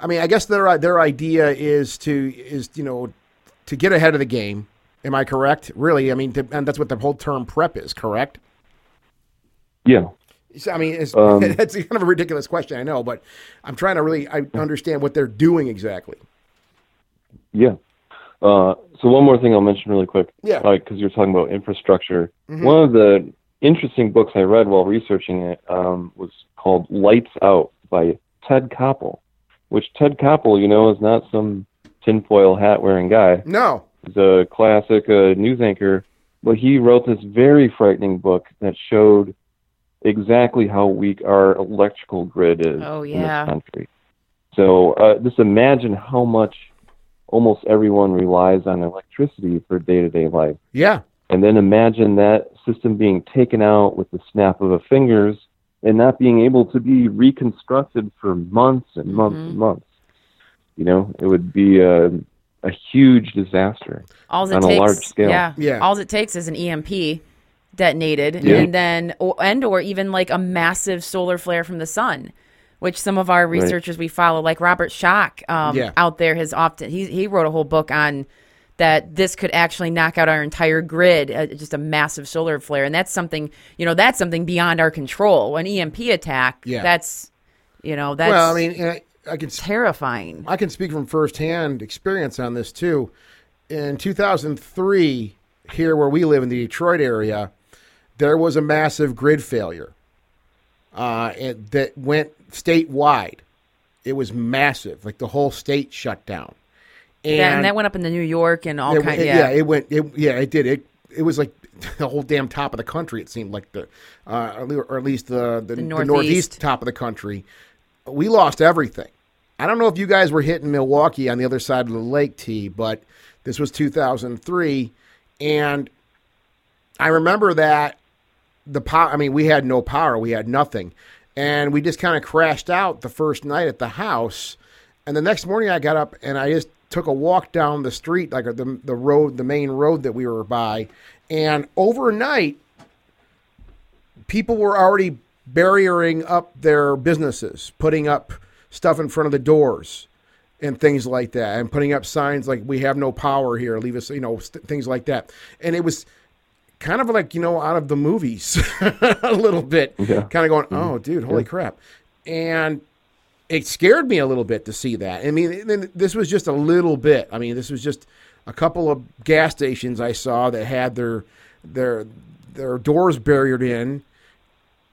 I mean, I guess their their idea is to is you know to get ahead of the game. Am I correct? Really, I mean, to, and that's what the whole term prep is, correct? Yeah. So, I mean, it's, Um, it's kind of a ridiculous question, I know, but I'm trying to really I understand what they're doing exactly. Yeah. Uh, so one more thing I'll mention really quick. Yeah. Because you're talking about infrastructure. Mhm. One of the interesting books I read while researching it um, was called Lights Out by Ted Koppel, which Ted Koppel, you know, is not some tinfoil hat wearing guy. No, He's a classic uh, news anchor, but he wrote this very frightening book that showed exactly how weak our electrical grid is Oh, in yeah. this country. So uh, just imagine how much almost everyone relies on electricity for day to day life. yeah, And then imagine that system being taken out with the snap of a fingers and not being able to be reconstructed for months and months Mhm. and months. You know, it would be a, a huge disaster. All it on a large scale. yeah, Yeah. All it takes is an EMP detonated, Yeah. and then or, and or even like a massive solar flare from the sun, which some of our researchers we follow, like Robert Schoch, um, Yeah. out there, has often he he wrote a whole book on that. This could actually knock out our entire grid, uh, just a massive solar flare, and that's something you know that's something beyond our control. An EMP attack, Yeah. that's you know that's well, I mean, I, I can terrifying. I can speak from firsthand experience on this too. In 2003, here where we live in the Detroit area, there was a massive grid failure uh, it, that went statewide. It was massive, like the whole state shut down. And, yeah, and that went up into New York and all kinds. it- Yeah, it went. It, yeah, it did. It it was like the whole damn top of the country. It seemed like the, uh, or at least the the, the northeast. northeast. top of the country. We lost everything. I don't know if you guys were hitting Milwaukee on the other side of the lake, Tea, but this was 2003, and I remember that the power. I mean, we had no power. We had nothing, and we just kind of crashed out the first night at the house. And the next morning, I got up and I just took a walk down the street, like the the road, the main road that we were by, and overnight, people were already barriering up their businesses, putting up stuff in front of the doors and things like that, and putting up signs like "We have no power here, leave us," you know, st- things like that. And it was kind of like you know out of the movies a little bit, Yeah. kind of going, mm-hmm. "Oh, dude, holy crap!" And it scared me a little bit to see that. I mean, this was just a little bit. I mean, this was just a couple of gas stations I saw that had their their their doors barriered in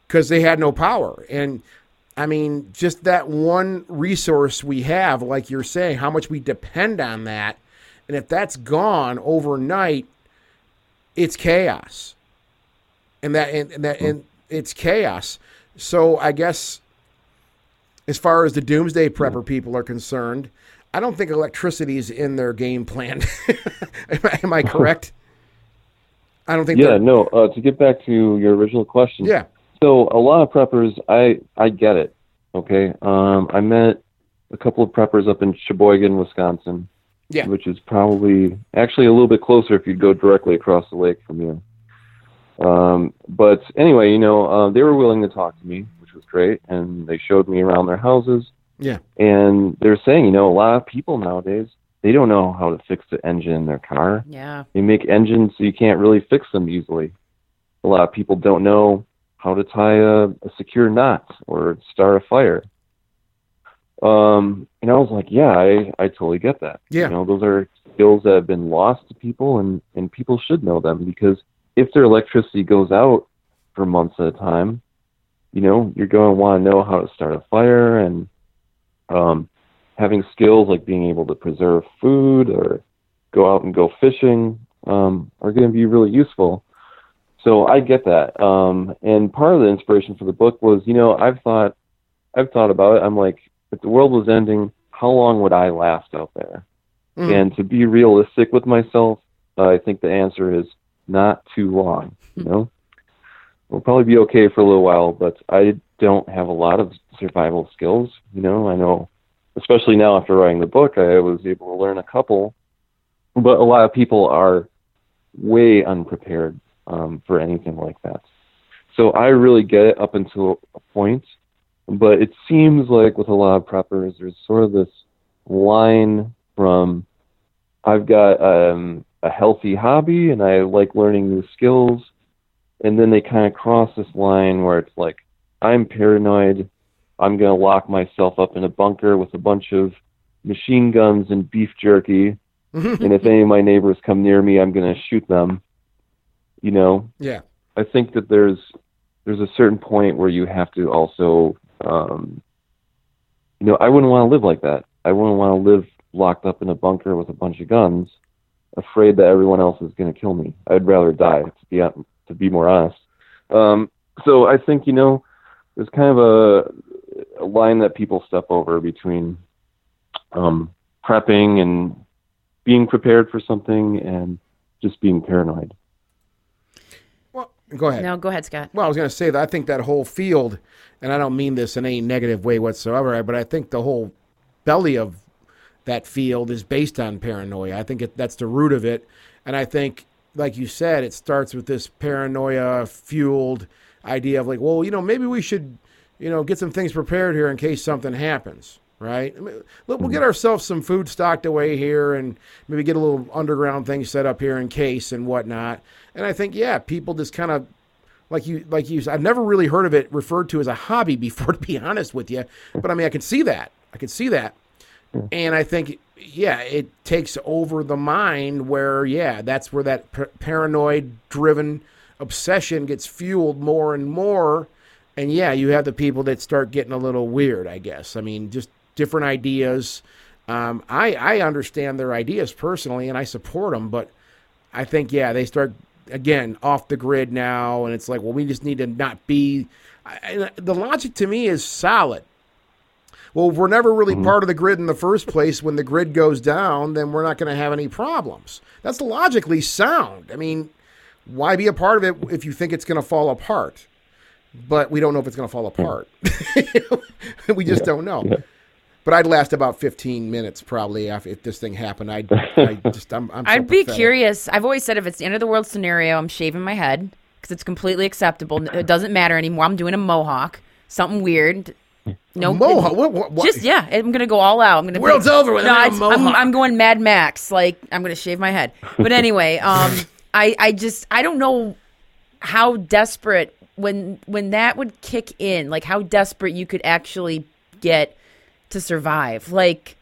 because they had no power. And I mean, just that one resource we have, like you're saying, how much we depend on that, and if that's gone overnight, it's chaos. And that and, and that and it's chaos. So I guess as far as the doomsday prepper people are concerned, I don't think electricity is in their game plan. am, I, am I correct? I don't think. Yeah, they're- no. Uh, to get back to your original question, Yeah. So a lot of preppers, I I get it. Okay, um, I met a couple of preppers up in Sheboygan, Wisconsin, Yeah. which is probably actually a little bit closer if you go directly across the lake from here. Um, but anyway, you know, uh, they were willing to talk to me, which was great, and they showed me around their houses. Yeah. And they're saying, you know, a lot of people nowadays they don't know how to fix the engine in their car Yeah. they make engines so you can't really fix them easily. A lot of people don't know how to tie a, a secure knot or start a fire. Um, and I was like, yeah, I, I totally get that. Yeah. You know, those are skills that have been lost to people and, and people should know them because if their electricity goes out for months at a time, you know, you're going to want to know how to start a fire and um, having skills like being able to preserve food or go out and go fishing um, are going to be really useful. So I get that. Um, and part of the inspiration for the book was, you know, I've thought, I've thought about it. I'm like, if the world was ending, how long would I last out there? Mm. And to be realistic with myself, uh, I think the answer is not too long. You know, we'll probably be okay for a little while, but I don't have a lot of survival skills. You know, I know, especially now after writing the book, I was able to learn a couple, but a lot of people are way unprepared um, for anything like that. So I really get it up until a point, but it seems like with a lot of preppers, there's sort of this line from I've got um, a healthy hobby and I like learning new skills, and then they kind of cross this line where it's like I'm paranoid. I'm gonna lock myself up in a bunker with a bunch of machine guns and beef jerky, and if any of my neighbors come near me, I'm gonna shoot them. You know, yeah. I think that there's there's a certain point where you have to also, um, you know, I wouldn't want to live like that. I wouldn't want to live locked up in a bunker with a bunch of guns, afraid that everyone else is going to kill me. I'd rather die, to be to be more honest. Um, so I think you know, there's kind of a, a line that people step over between um, prepping and being prepared for something and just being paranoid. Go ahead. No, go ahead, Scott. Well, I was going to say that I think that whole field, and I don't mean this in any negative way whatsoever, but I think the whole belly of that field is based on paranoia. I think it, that's the root of it. And I think, like you said, it starts with this paranoia fueled idea of like, well, you know, maybe we should, you know, get some things prepared here in case something happens. Right? I mean, look, we'll hmm. get ourselves some food stocked away here and maybe get a little underground thing set up here in case and whatnot. And I think, yeah, people just kind of like you like you said, I've never really heard of it referred to as a hobby before to be honest with you. But I mean I can see that. I can see that. Hmm. And I think yeah it takes over the mind where yeah that's where that paranoid driven obsession gets fueled more and more. And yeah you have the people that start getting a little weird I guess. I mean just different ideas um, I I understand their ideas personally and I support them but I think yeah, they start again off the grid now, and it's like, well, we just need to not be. I, the logic to me is solid. Well, we're never really part of the grid in the first place, when the grid goes down, then we're not going to have any problems. That's logically sound. I mean, why be a part of it if you think it's going to fall apart? But we don't know if it's going to fall apart. we just don't know. But I'd last about 15 minutes probably after if this thing happened. I'd, I just I'm, I'm so I'd be curious. I've always said if it's the end of the world scenario, I'm shaving my head because it's completely acceptable. It doesn't matter anymore. I'm doing a mohawk, something weird. No Mohawk. What, what, what? Just yeah, I'm gonna go all out. I'm gonna. World's over with No, a I, mohawk. I'm, I'm going Mad Max. Like I'm gonna shave my head. But anyway, um, I I just I don't know how desperate when when that would kick in. Like how desperate you could actually get to survive. Like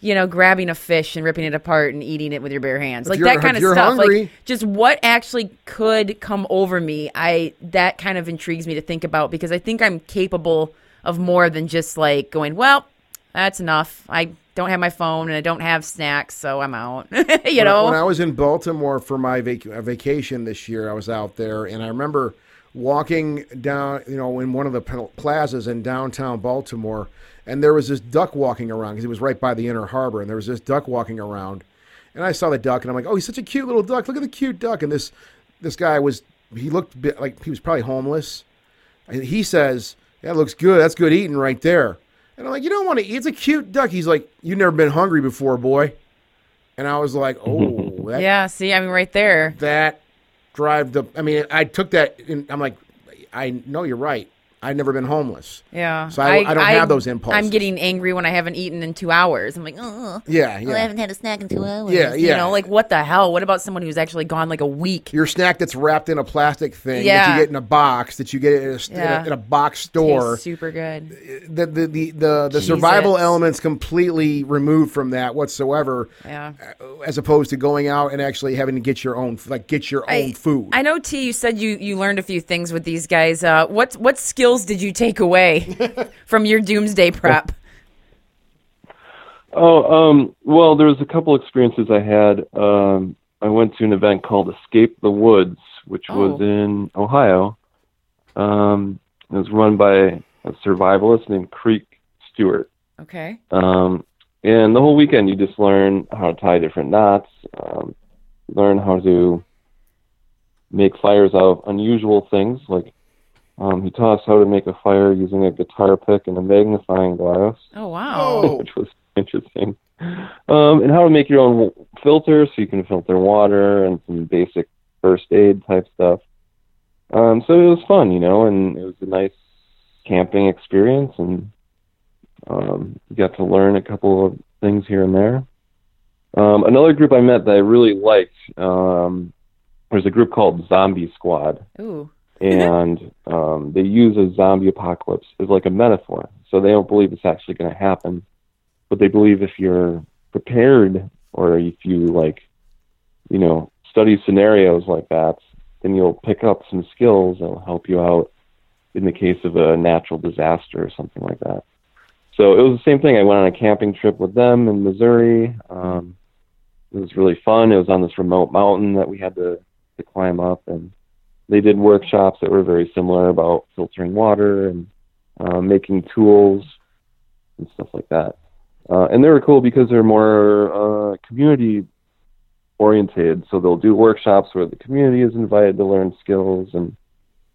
you know, grabbing a fish and ripping it apart and eating it with your bare hands. Like that kind of stuff. hungry- Like just what actually could come over me. I that kind of intrigues me to think about because I think I'm capable of more than just like going, well, that's enough. I don't have my phone and I don't have snacks, so I'm out. you When know? when I was in Baltimore for my vac- uh, vacation this year, I was out there, and I remember walking down, you know, in one of the pl- plazas in downtown Baltimore, and there was this duck walking around because it was right by the inner harbor, and there was this duck walking around, and I saw the duck, and I'm like, oh, he's such a cute little duck. Look at the cute duck, and this this guy was he looked a bit like he was probably homeless. And he says, "That looks good. That's good eating right there." And I'm like, "You don't want to eat. It's a cute duck." He's like, "You've never been hungry before, boy." And I was like, "Oh, that yeah, see, I mean, right there. that drive the I mean I took that and I'm like I know you're right. I've never been homeless. Yeah. So I- I don't have those impulses. I'm getting angry when I haven't eaten in two hours. I'm like, oh, Yeah, I haven't had a snack in two hours. Yeah, you yeah. know, like what the hell? What about someone who's actually gone like a week? Your snack that's wrapped in a plastic thing that you get in a box that you get in a, st- in a, in a box store. Tastes super good. The the the the, the survival elements completely removed from that whatsoever. Yeah. As opposed to going out and actually having to get your own like get your own food. I know Tea. You said you you learned a few things with these guys. Uh, what what skills did you take away from your doomsday prep? Oh, um, well, there was a couple experiences I had. Um, I went to an event called Escape the Woods, which was Oh. in Ohio. Um, it was run by a survivalist named Creek Stewart. Okay. Um, and the whole weekend, you just learn how to tie different knots, um, learn how to make fires out of unusual things. Like um, he taught us how to make a fire using a guitar pick and a magnifying glass Oh wow. Which was interesting. Um, and how to make your own filter so you can filter water and some basic first aid type stuff. Um, so it was fun, you know, and it was a nice camping experience, and um, you got to learn a couple of things here and there. Um, another group I met that I really liked um, was a group called Zombie Squad Ooh. And um, they use a zombie apocalypse as like a metaphor. So they don't believe it's actually going to happen, but they believe if you're prepared or if you like, you know, study scenarios like that, then you'll pick up some skills that will help you out in the case of a natural disaster or something like that. So it was the same thing. I went on a camping trip with them in Missouri. Um, it was really fun. It was on this remote mountain that we had to, to climb up and they did workshops that were very similar about filtering water and uh, making tools and stuff like that. Uh, and they were cool because they're more uh, community oriented. So they'll do workshops where the community is invited to learn skills, and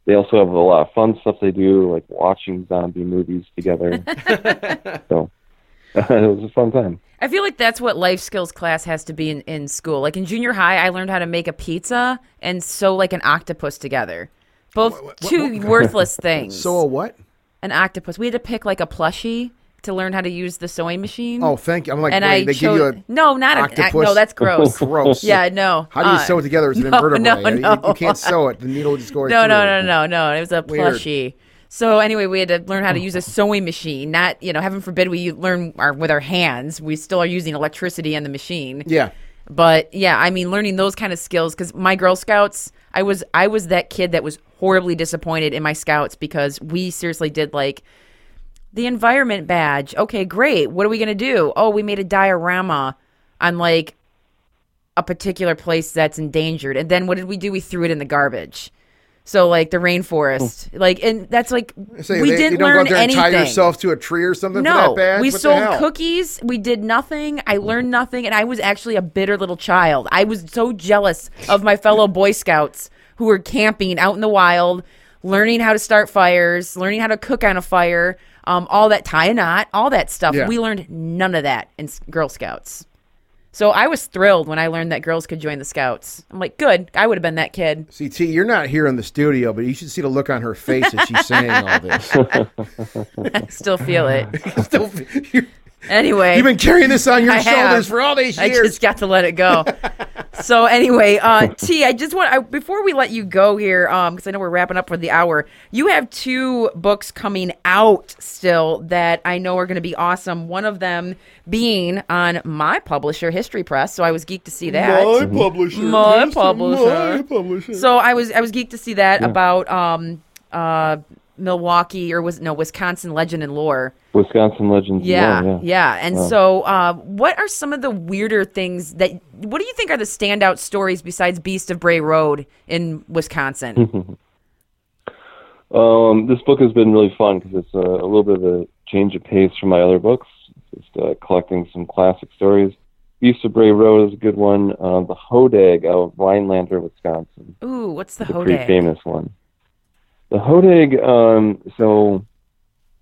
they also have a lot of fun stuff they do, like watching zombie movies together. so it was a fun time. I feel like that's what life skills class has to be in, in school. Like in junior high, I learned how to make a pizza and sew like an octopus together. Both two worthless things. So a what? an octopus. We had to pick like a plushie to learn how to use the sewing machine. Oh, thank you. I'm like, and wait, I they showed, give you a no, not a octopus? no. That's gross. gross. yeah, no. How do you Uh, sew it together as an no, invertebrate? no, You- you, can't sew it. The needle just goes. No, through. no, no, no, no. No. It was a Weird. plushie. So anyway, we had to learn how to use a sewing machine. Not, you know, heaven forbid we learn our, with our hands. We still are using electricity and the machine. Yeah. But yeah, I mean, learning those kind of skills because my Girl Scouts, I was I was that kid that was horribly disappointed in my Scouts because we seriously did like the environment badge. Okay, great. What are we gonna do? Oh, we made a diorama on like a particular place that's endangered, and then what did we do? We threw it in the garbage. So like the rainforest, like, and that's like Say, we they, didn't you don't learn go out there anything. and tie yourself to a tree or something for No, we What sold cookies. We did nothing. I learned nothing, and I was actually a bitter little child. I was so jealous of my fellow Boy Scouts who were camping out in the wild, learning how to start fires, learning how to cook on a fire, um, all that tie a knot, all that stuff. Yeah. We learned none of that in Girl Scouts. So I was thrilled when I learned that girls could join the Scouts. I'm like, good. I would have been that kid. See, Tea, you're not here in the studio, but you should see the look on her face as she's saying all this. I still feel it. Still, Anyway, you've been carrying this on your I have. shoulders for all these years. I just got to let it go. so anyway, uh, Tea, I just want I, before we let you go here, because I know we're wrapping up for the hour. You have two books coming out still that I know are going to be awesome. One of them being on my publisher, History Press. So I was geeked to see that. publisher. My publisher. My publisher. So I was I was geeked to see that about um uh Milwaukee or was no Wisconsin legend and lore. Wisconsin Legends. Yeah, yeah. yeah. And so, uh, what are some of the weirder things that? What do you think are the standout stories besides Beast of Bray Road in Wisconsin? Um, this book has been really fun because it's a, a little bit of a change of pace from my other books. Just uh, collecting some classic stories. Beast of Bray Road is a good one. Uh, the Hodag out of Rhinelander, Wisconsin. Ooh, what's the It's a pretty famous one. The Hodag, um, so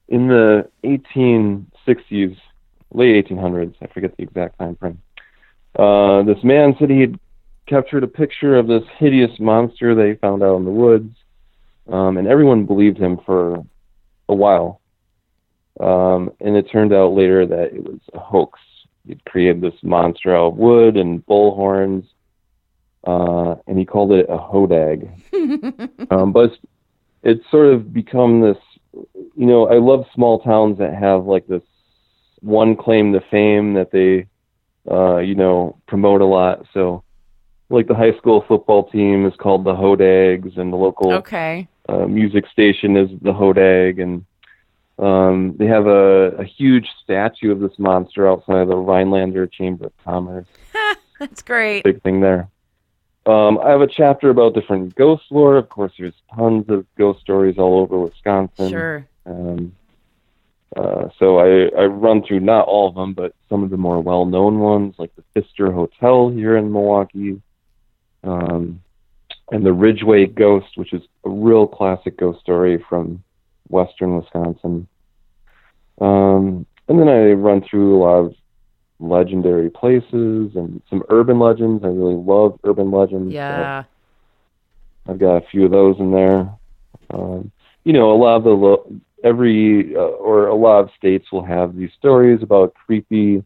in the 1860s, late 1800s, I forget the exact time frame, uh, this man said he had captured a picture of this hideous monster they found out in the woods, um, and everyone believed him for a while. Um, and it turned out later that it was a hoax. He'd created this monster out of wood and bull horns, uh, and he called it a hodag. um, but it's, it's sort of become this. You know, I love small towns that have like this one claim to fame that they, uh, you know, promote a lot. So, like the high school football team is called the Hodags, and the local Okay. uh, music station is the Hodag, and um, they have a, a huge statue of this monster outside of the Rhinelander Chamber of Commerce. That's great. Big thing there. Um, I have a chapter about different ghost lore. Of course, there's tons of ghost stories all over Wisconsin. Sure. Um, uh, so I, I run through not all of them, but some of the more well-known ones, like the Pfister Hotel here in Milwaukee, um, and the Ridgeway Ghost, which is a real classic ghost story from western Wisconsin. Um, and then I run through a lot of legendary places and some urban legends. I really love urban legends. so Yeah. I've got a few of those in there. Um, you know, a lot of the lo- every uh, or a lot of states will have these stories about creepy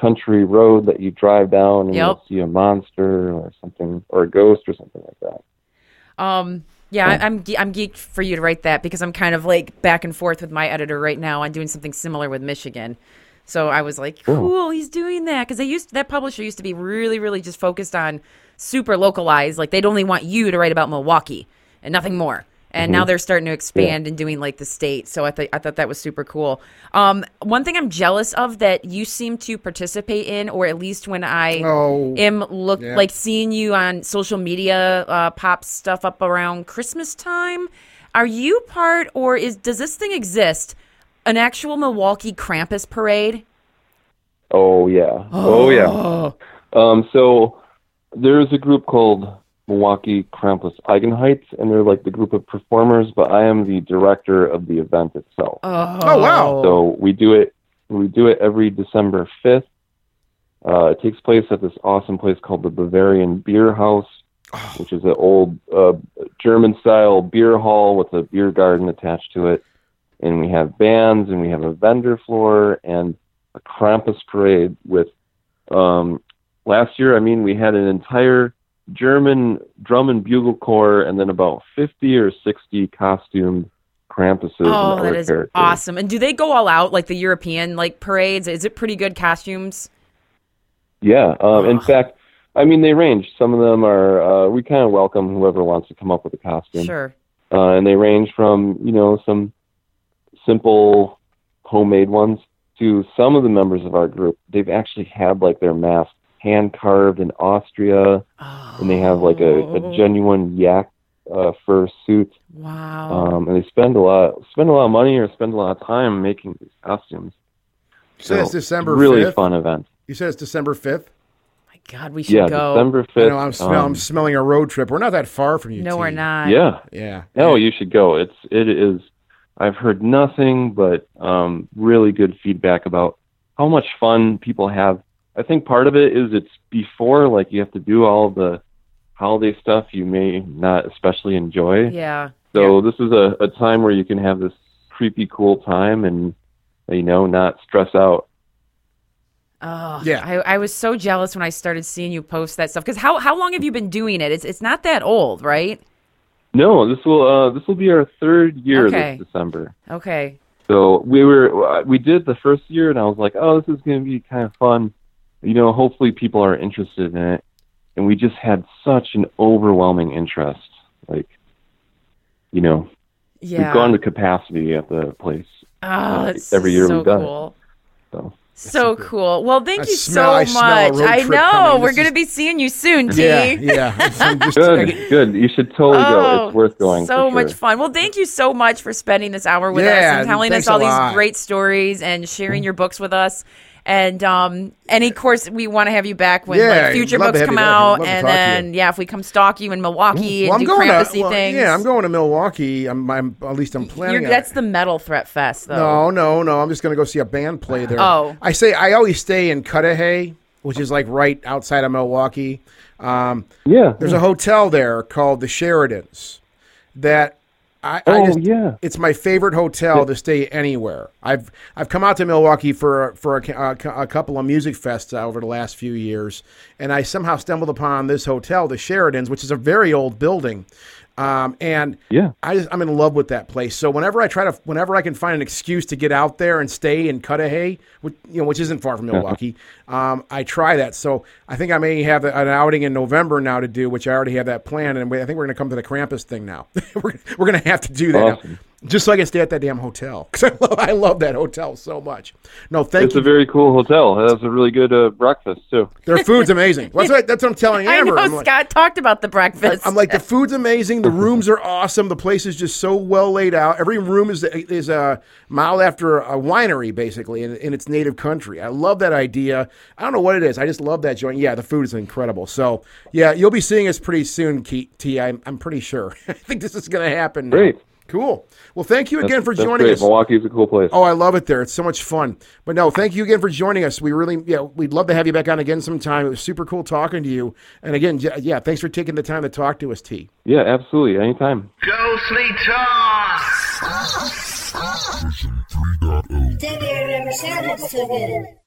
country road that you drive down and Yep. you'll see a monster or something or a ghost or something like that. Um. Yeah, I, I'm ge- I'm geeked for you to write that because I'm kind of like back and forth with my editor right now on doing something similar with Michigan. So I was like, cool, he's doing that because they used that publisher used to be really, really just focused on super localized. Like they'd only want you to write about Milwaukee and nothing more. And now they're starting to expand and doing like the state. So I thought I thought that was super cool. Um, one thing I'm jealous of that you seem to participate in, or at least when I Oh, am look yeah. like seeing you on social media uh, pop stuff up around Christmas time. Are you part, or is does this thing exist? An actual Milwaukee Krampus parade? Oh yeah. Oh, yeah. Um, so there's a group called Milwaukee Krampus Eigenheit, and they're like the group of performers, but I am the director of the event itself. Oh, wow. So we do it. We do it every December fifth. Uh, it takes place at this awesome place called the Bavarian Bierhaus, which is an old uh, German-style beer hall with a beer garden attached to it. And we have bands, and we have a vendor floor, and a Krampus parade. With um, last year, I mean, we had an entire German drum and bugle corps, and then about fifty or sixty costumed Krampuses Oh, that characters. awesome! And do they go all out like the European like parades? Is it pretty good costumes? Yeah. Um, in fact, I mean, they range. Some of them are, uh, we kind of welcome whoever wants to come up with a costume. Sure. Uh, and they range from, you know, some simple homemade ones to some of the members of our group. They've actually had like their masks hand carved in Austria, and they have like a, Oh. a genuine yak uh, fur suit. Wow. Um, and they spend a lot, spend a lot of money or spend a lot of time making these costumes. You said it's So, December really 5th? fun event. You said it's December 5th? My God, we should yeah, go. December fifth. know I'm, smell, I'm smelling a road trip. We're not that far from you. no, Tea. we're not. yeah. Yeah. No, you should go. It's it is. I've heard nothing but um, really good feedback about how much fun people have. I think part of it is it's before like you have to do all the holiday stuff you may not especially enjoy. Yeah. So this is a, a time where you can have this creepy cool time and you know not stress out. Oh, Yeah. I, I was so jealous when I started seeing you post that stuff. Because how, how long have you been doing it? It's it's not that old, right? No, this will uh, this will be our third year Okay. this December. Okay. So we were uh, we did the first year, and I was like, oh, this is going to be kind of fun. You know, hopefully people are interested in it. And we just had such an overwhelming interest. Like, you know, Yeah. we've gone to capacity at the place. oh, that's every year so we've done cool. So So cool. Well, thank I you smell- so smell a much. I know. We're going to be seeing you soon, Tea. Yeah. Yeah. Just- good, good. You should totally go. It's oh, worth going. Oh, So sure. much fun. Well, thank you so much for spending this hour with us and telling us all these great stories and sharing your books with us. And um, any course we want to have you back when Yeah, like, future books come you out, and then yeah, if we come stalk you in Milwaukee Well, and I'm do going Krampusy to well, things. yeah. I'm going to Milwaukee. I'm, I'm at least I'm planning. You're, on that's the Metal Threat Fest, though. No, no, no. I'm just going to go see a band play there. Oh. I say I always stay in Cudahy, which is like right outside of Milwaukee. Um, Yeah. there's a hotel there called the Sheridans that I, I Oh, just, yeah. it's my favorite hotel to stay anywhere. I've I've come out to Milwaukee for for a, a, a couple of music fests uh, over the last few years, and I somehow stumbled upon this hotel, the Sheridans, which is a very old building. Um, and Yeah. I just, I'm in love with that place. So whenever I try to, whenever I can find an excuse to get out there and stay in Cudahy, which you know, which isn't far from Milwaukee, um, I try that. So I think I may have an outing in November now to do, which I already have that plan, and I think we're going to come to the Krampus thing now. we're we're going to have to do that Awesome. Now, just so I can stay at that damn hotel because I love, I love that hotel so much. No, thank It's you. It's a very cool hotel. It has a really good uh, breakfast too. Their food's amazing. That's what, that's what I'm telling I know I'm like- Scott talked about the breakfast. I'm like the food's amazing. The rooms are awesome. The place is just so well laid out. Every room is is uh, modeled after a winery, basically, in, in its native country. I love that idea. I don't know what it is. I just love that joint. Yeah, the food is incredible. So yeah, you'll be seeing us pretty soon, Ke- Tea. I'm, I'm pretty sure. I think this is going to happen. now. Great. Cool. Well, thank you again for That's joining great. us. Milwaukee's a cool place. Oh, I love it there. It's so much fun. But no, thank you again for joining us. We really, yeah, we'd love to have you back on again sometime. It was super cool talking to you. And again, yeah, yeah thanks for taking the time to talk to us, Tea. Yeah, absolutely. Anytime. Ghostly Talk! Version 3.0. Then they never sounded so good.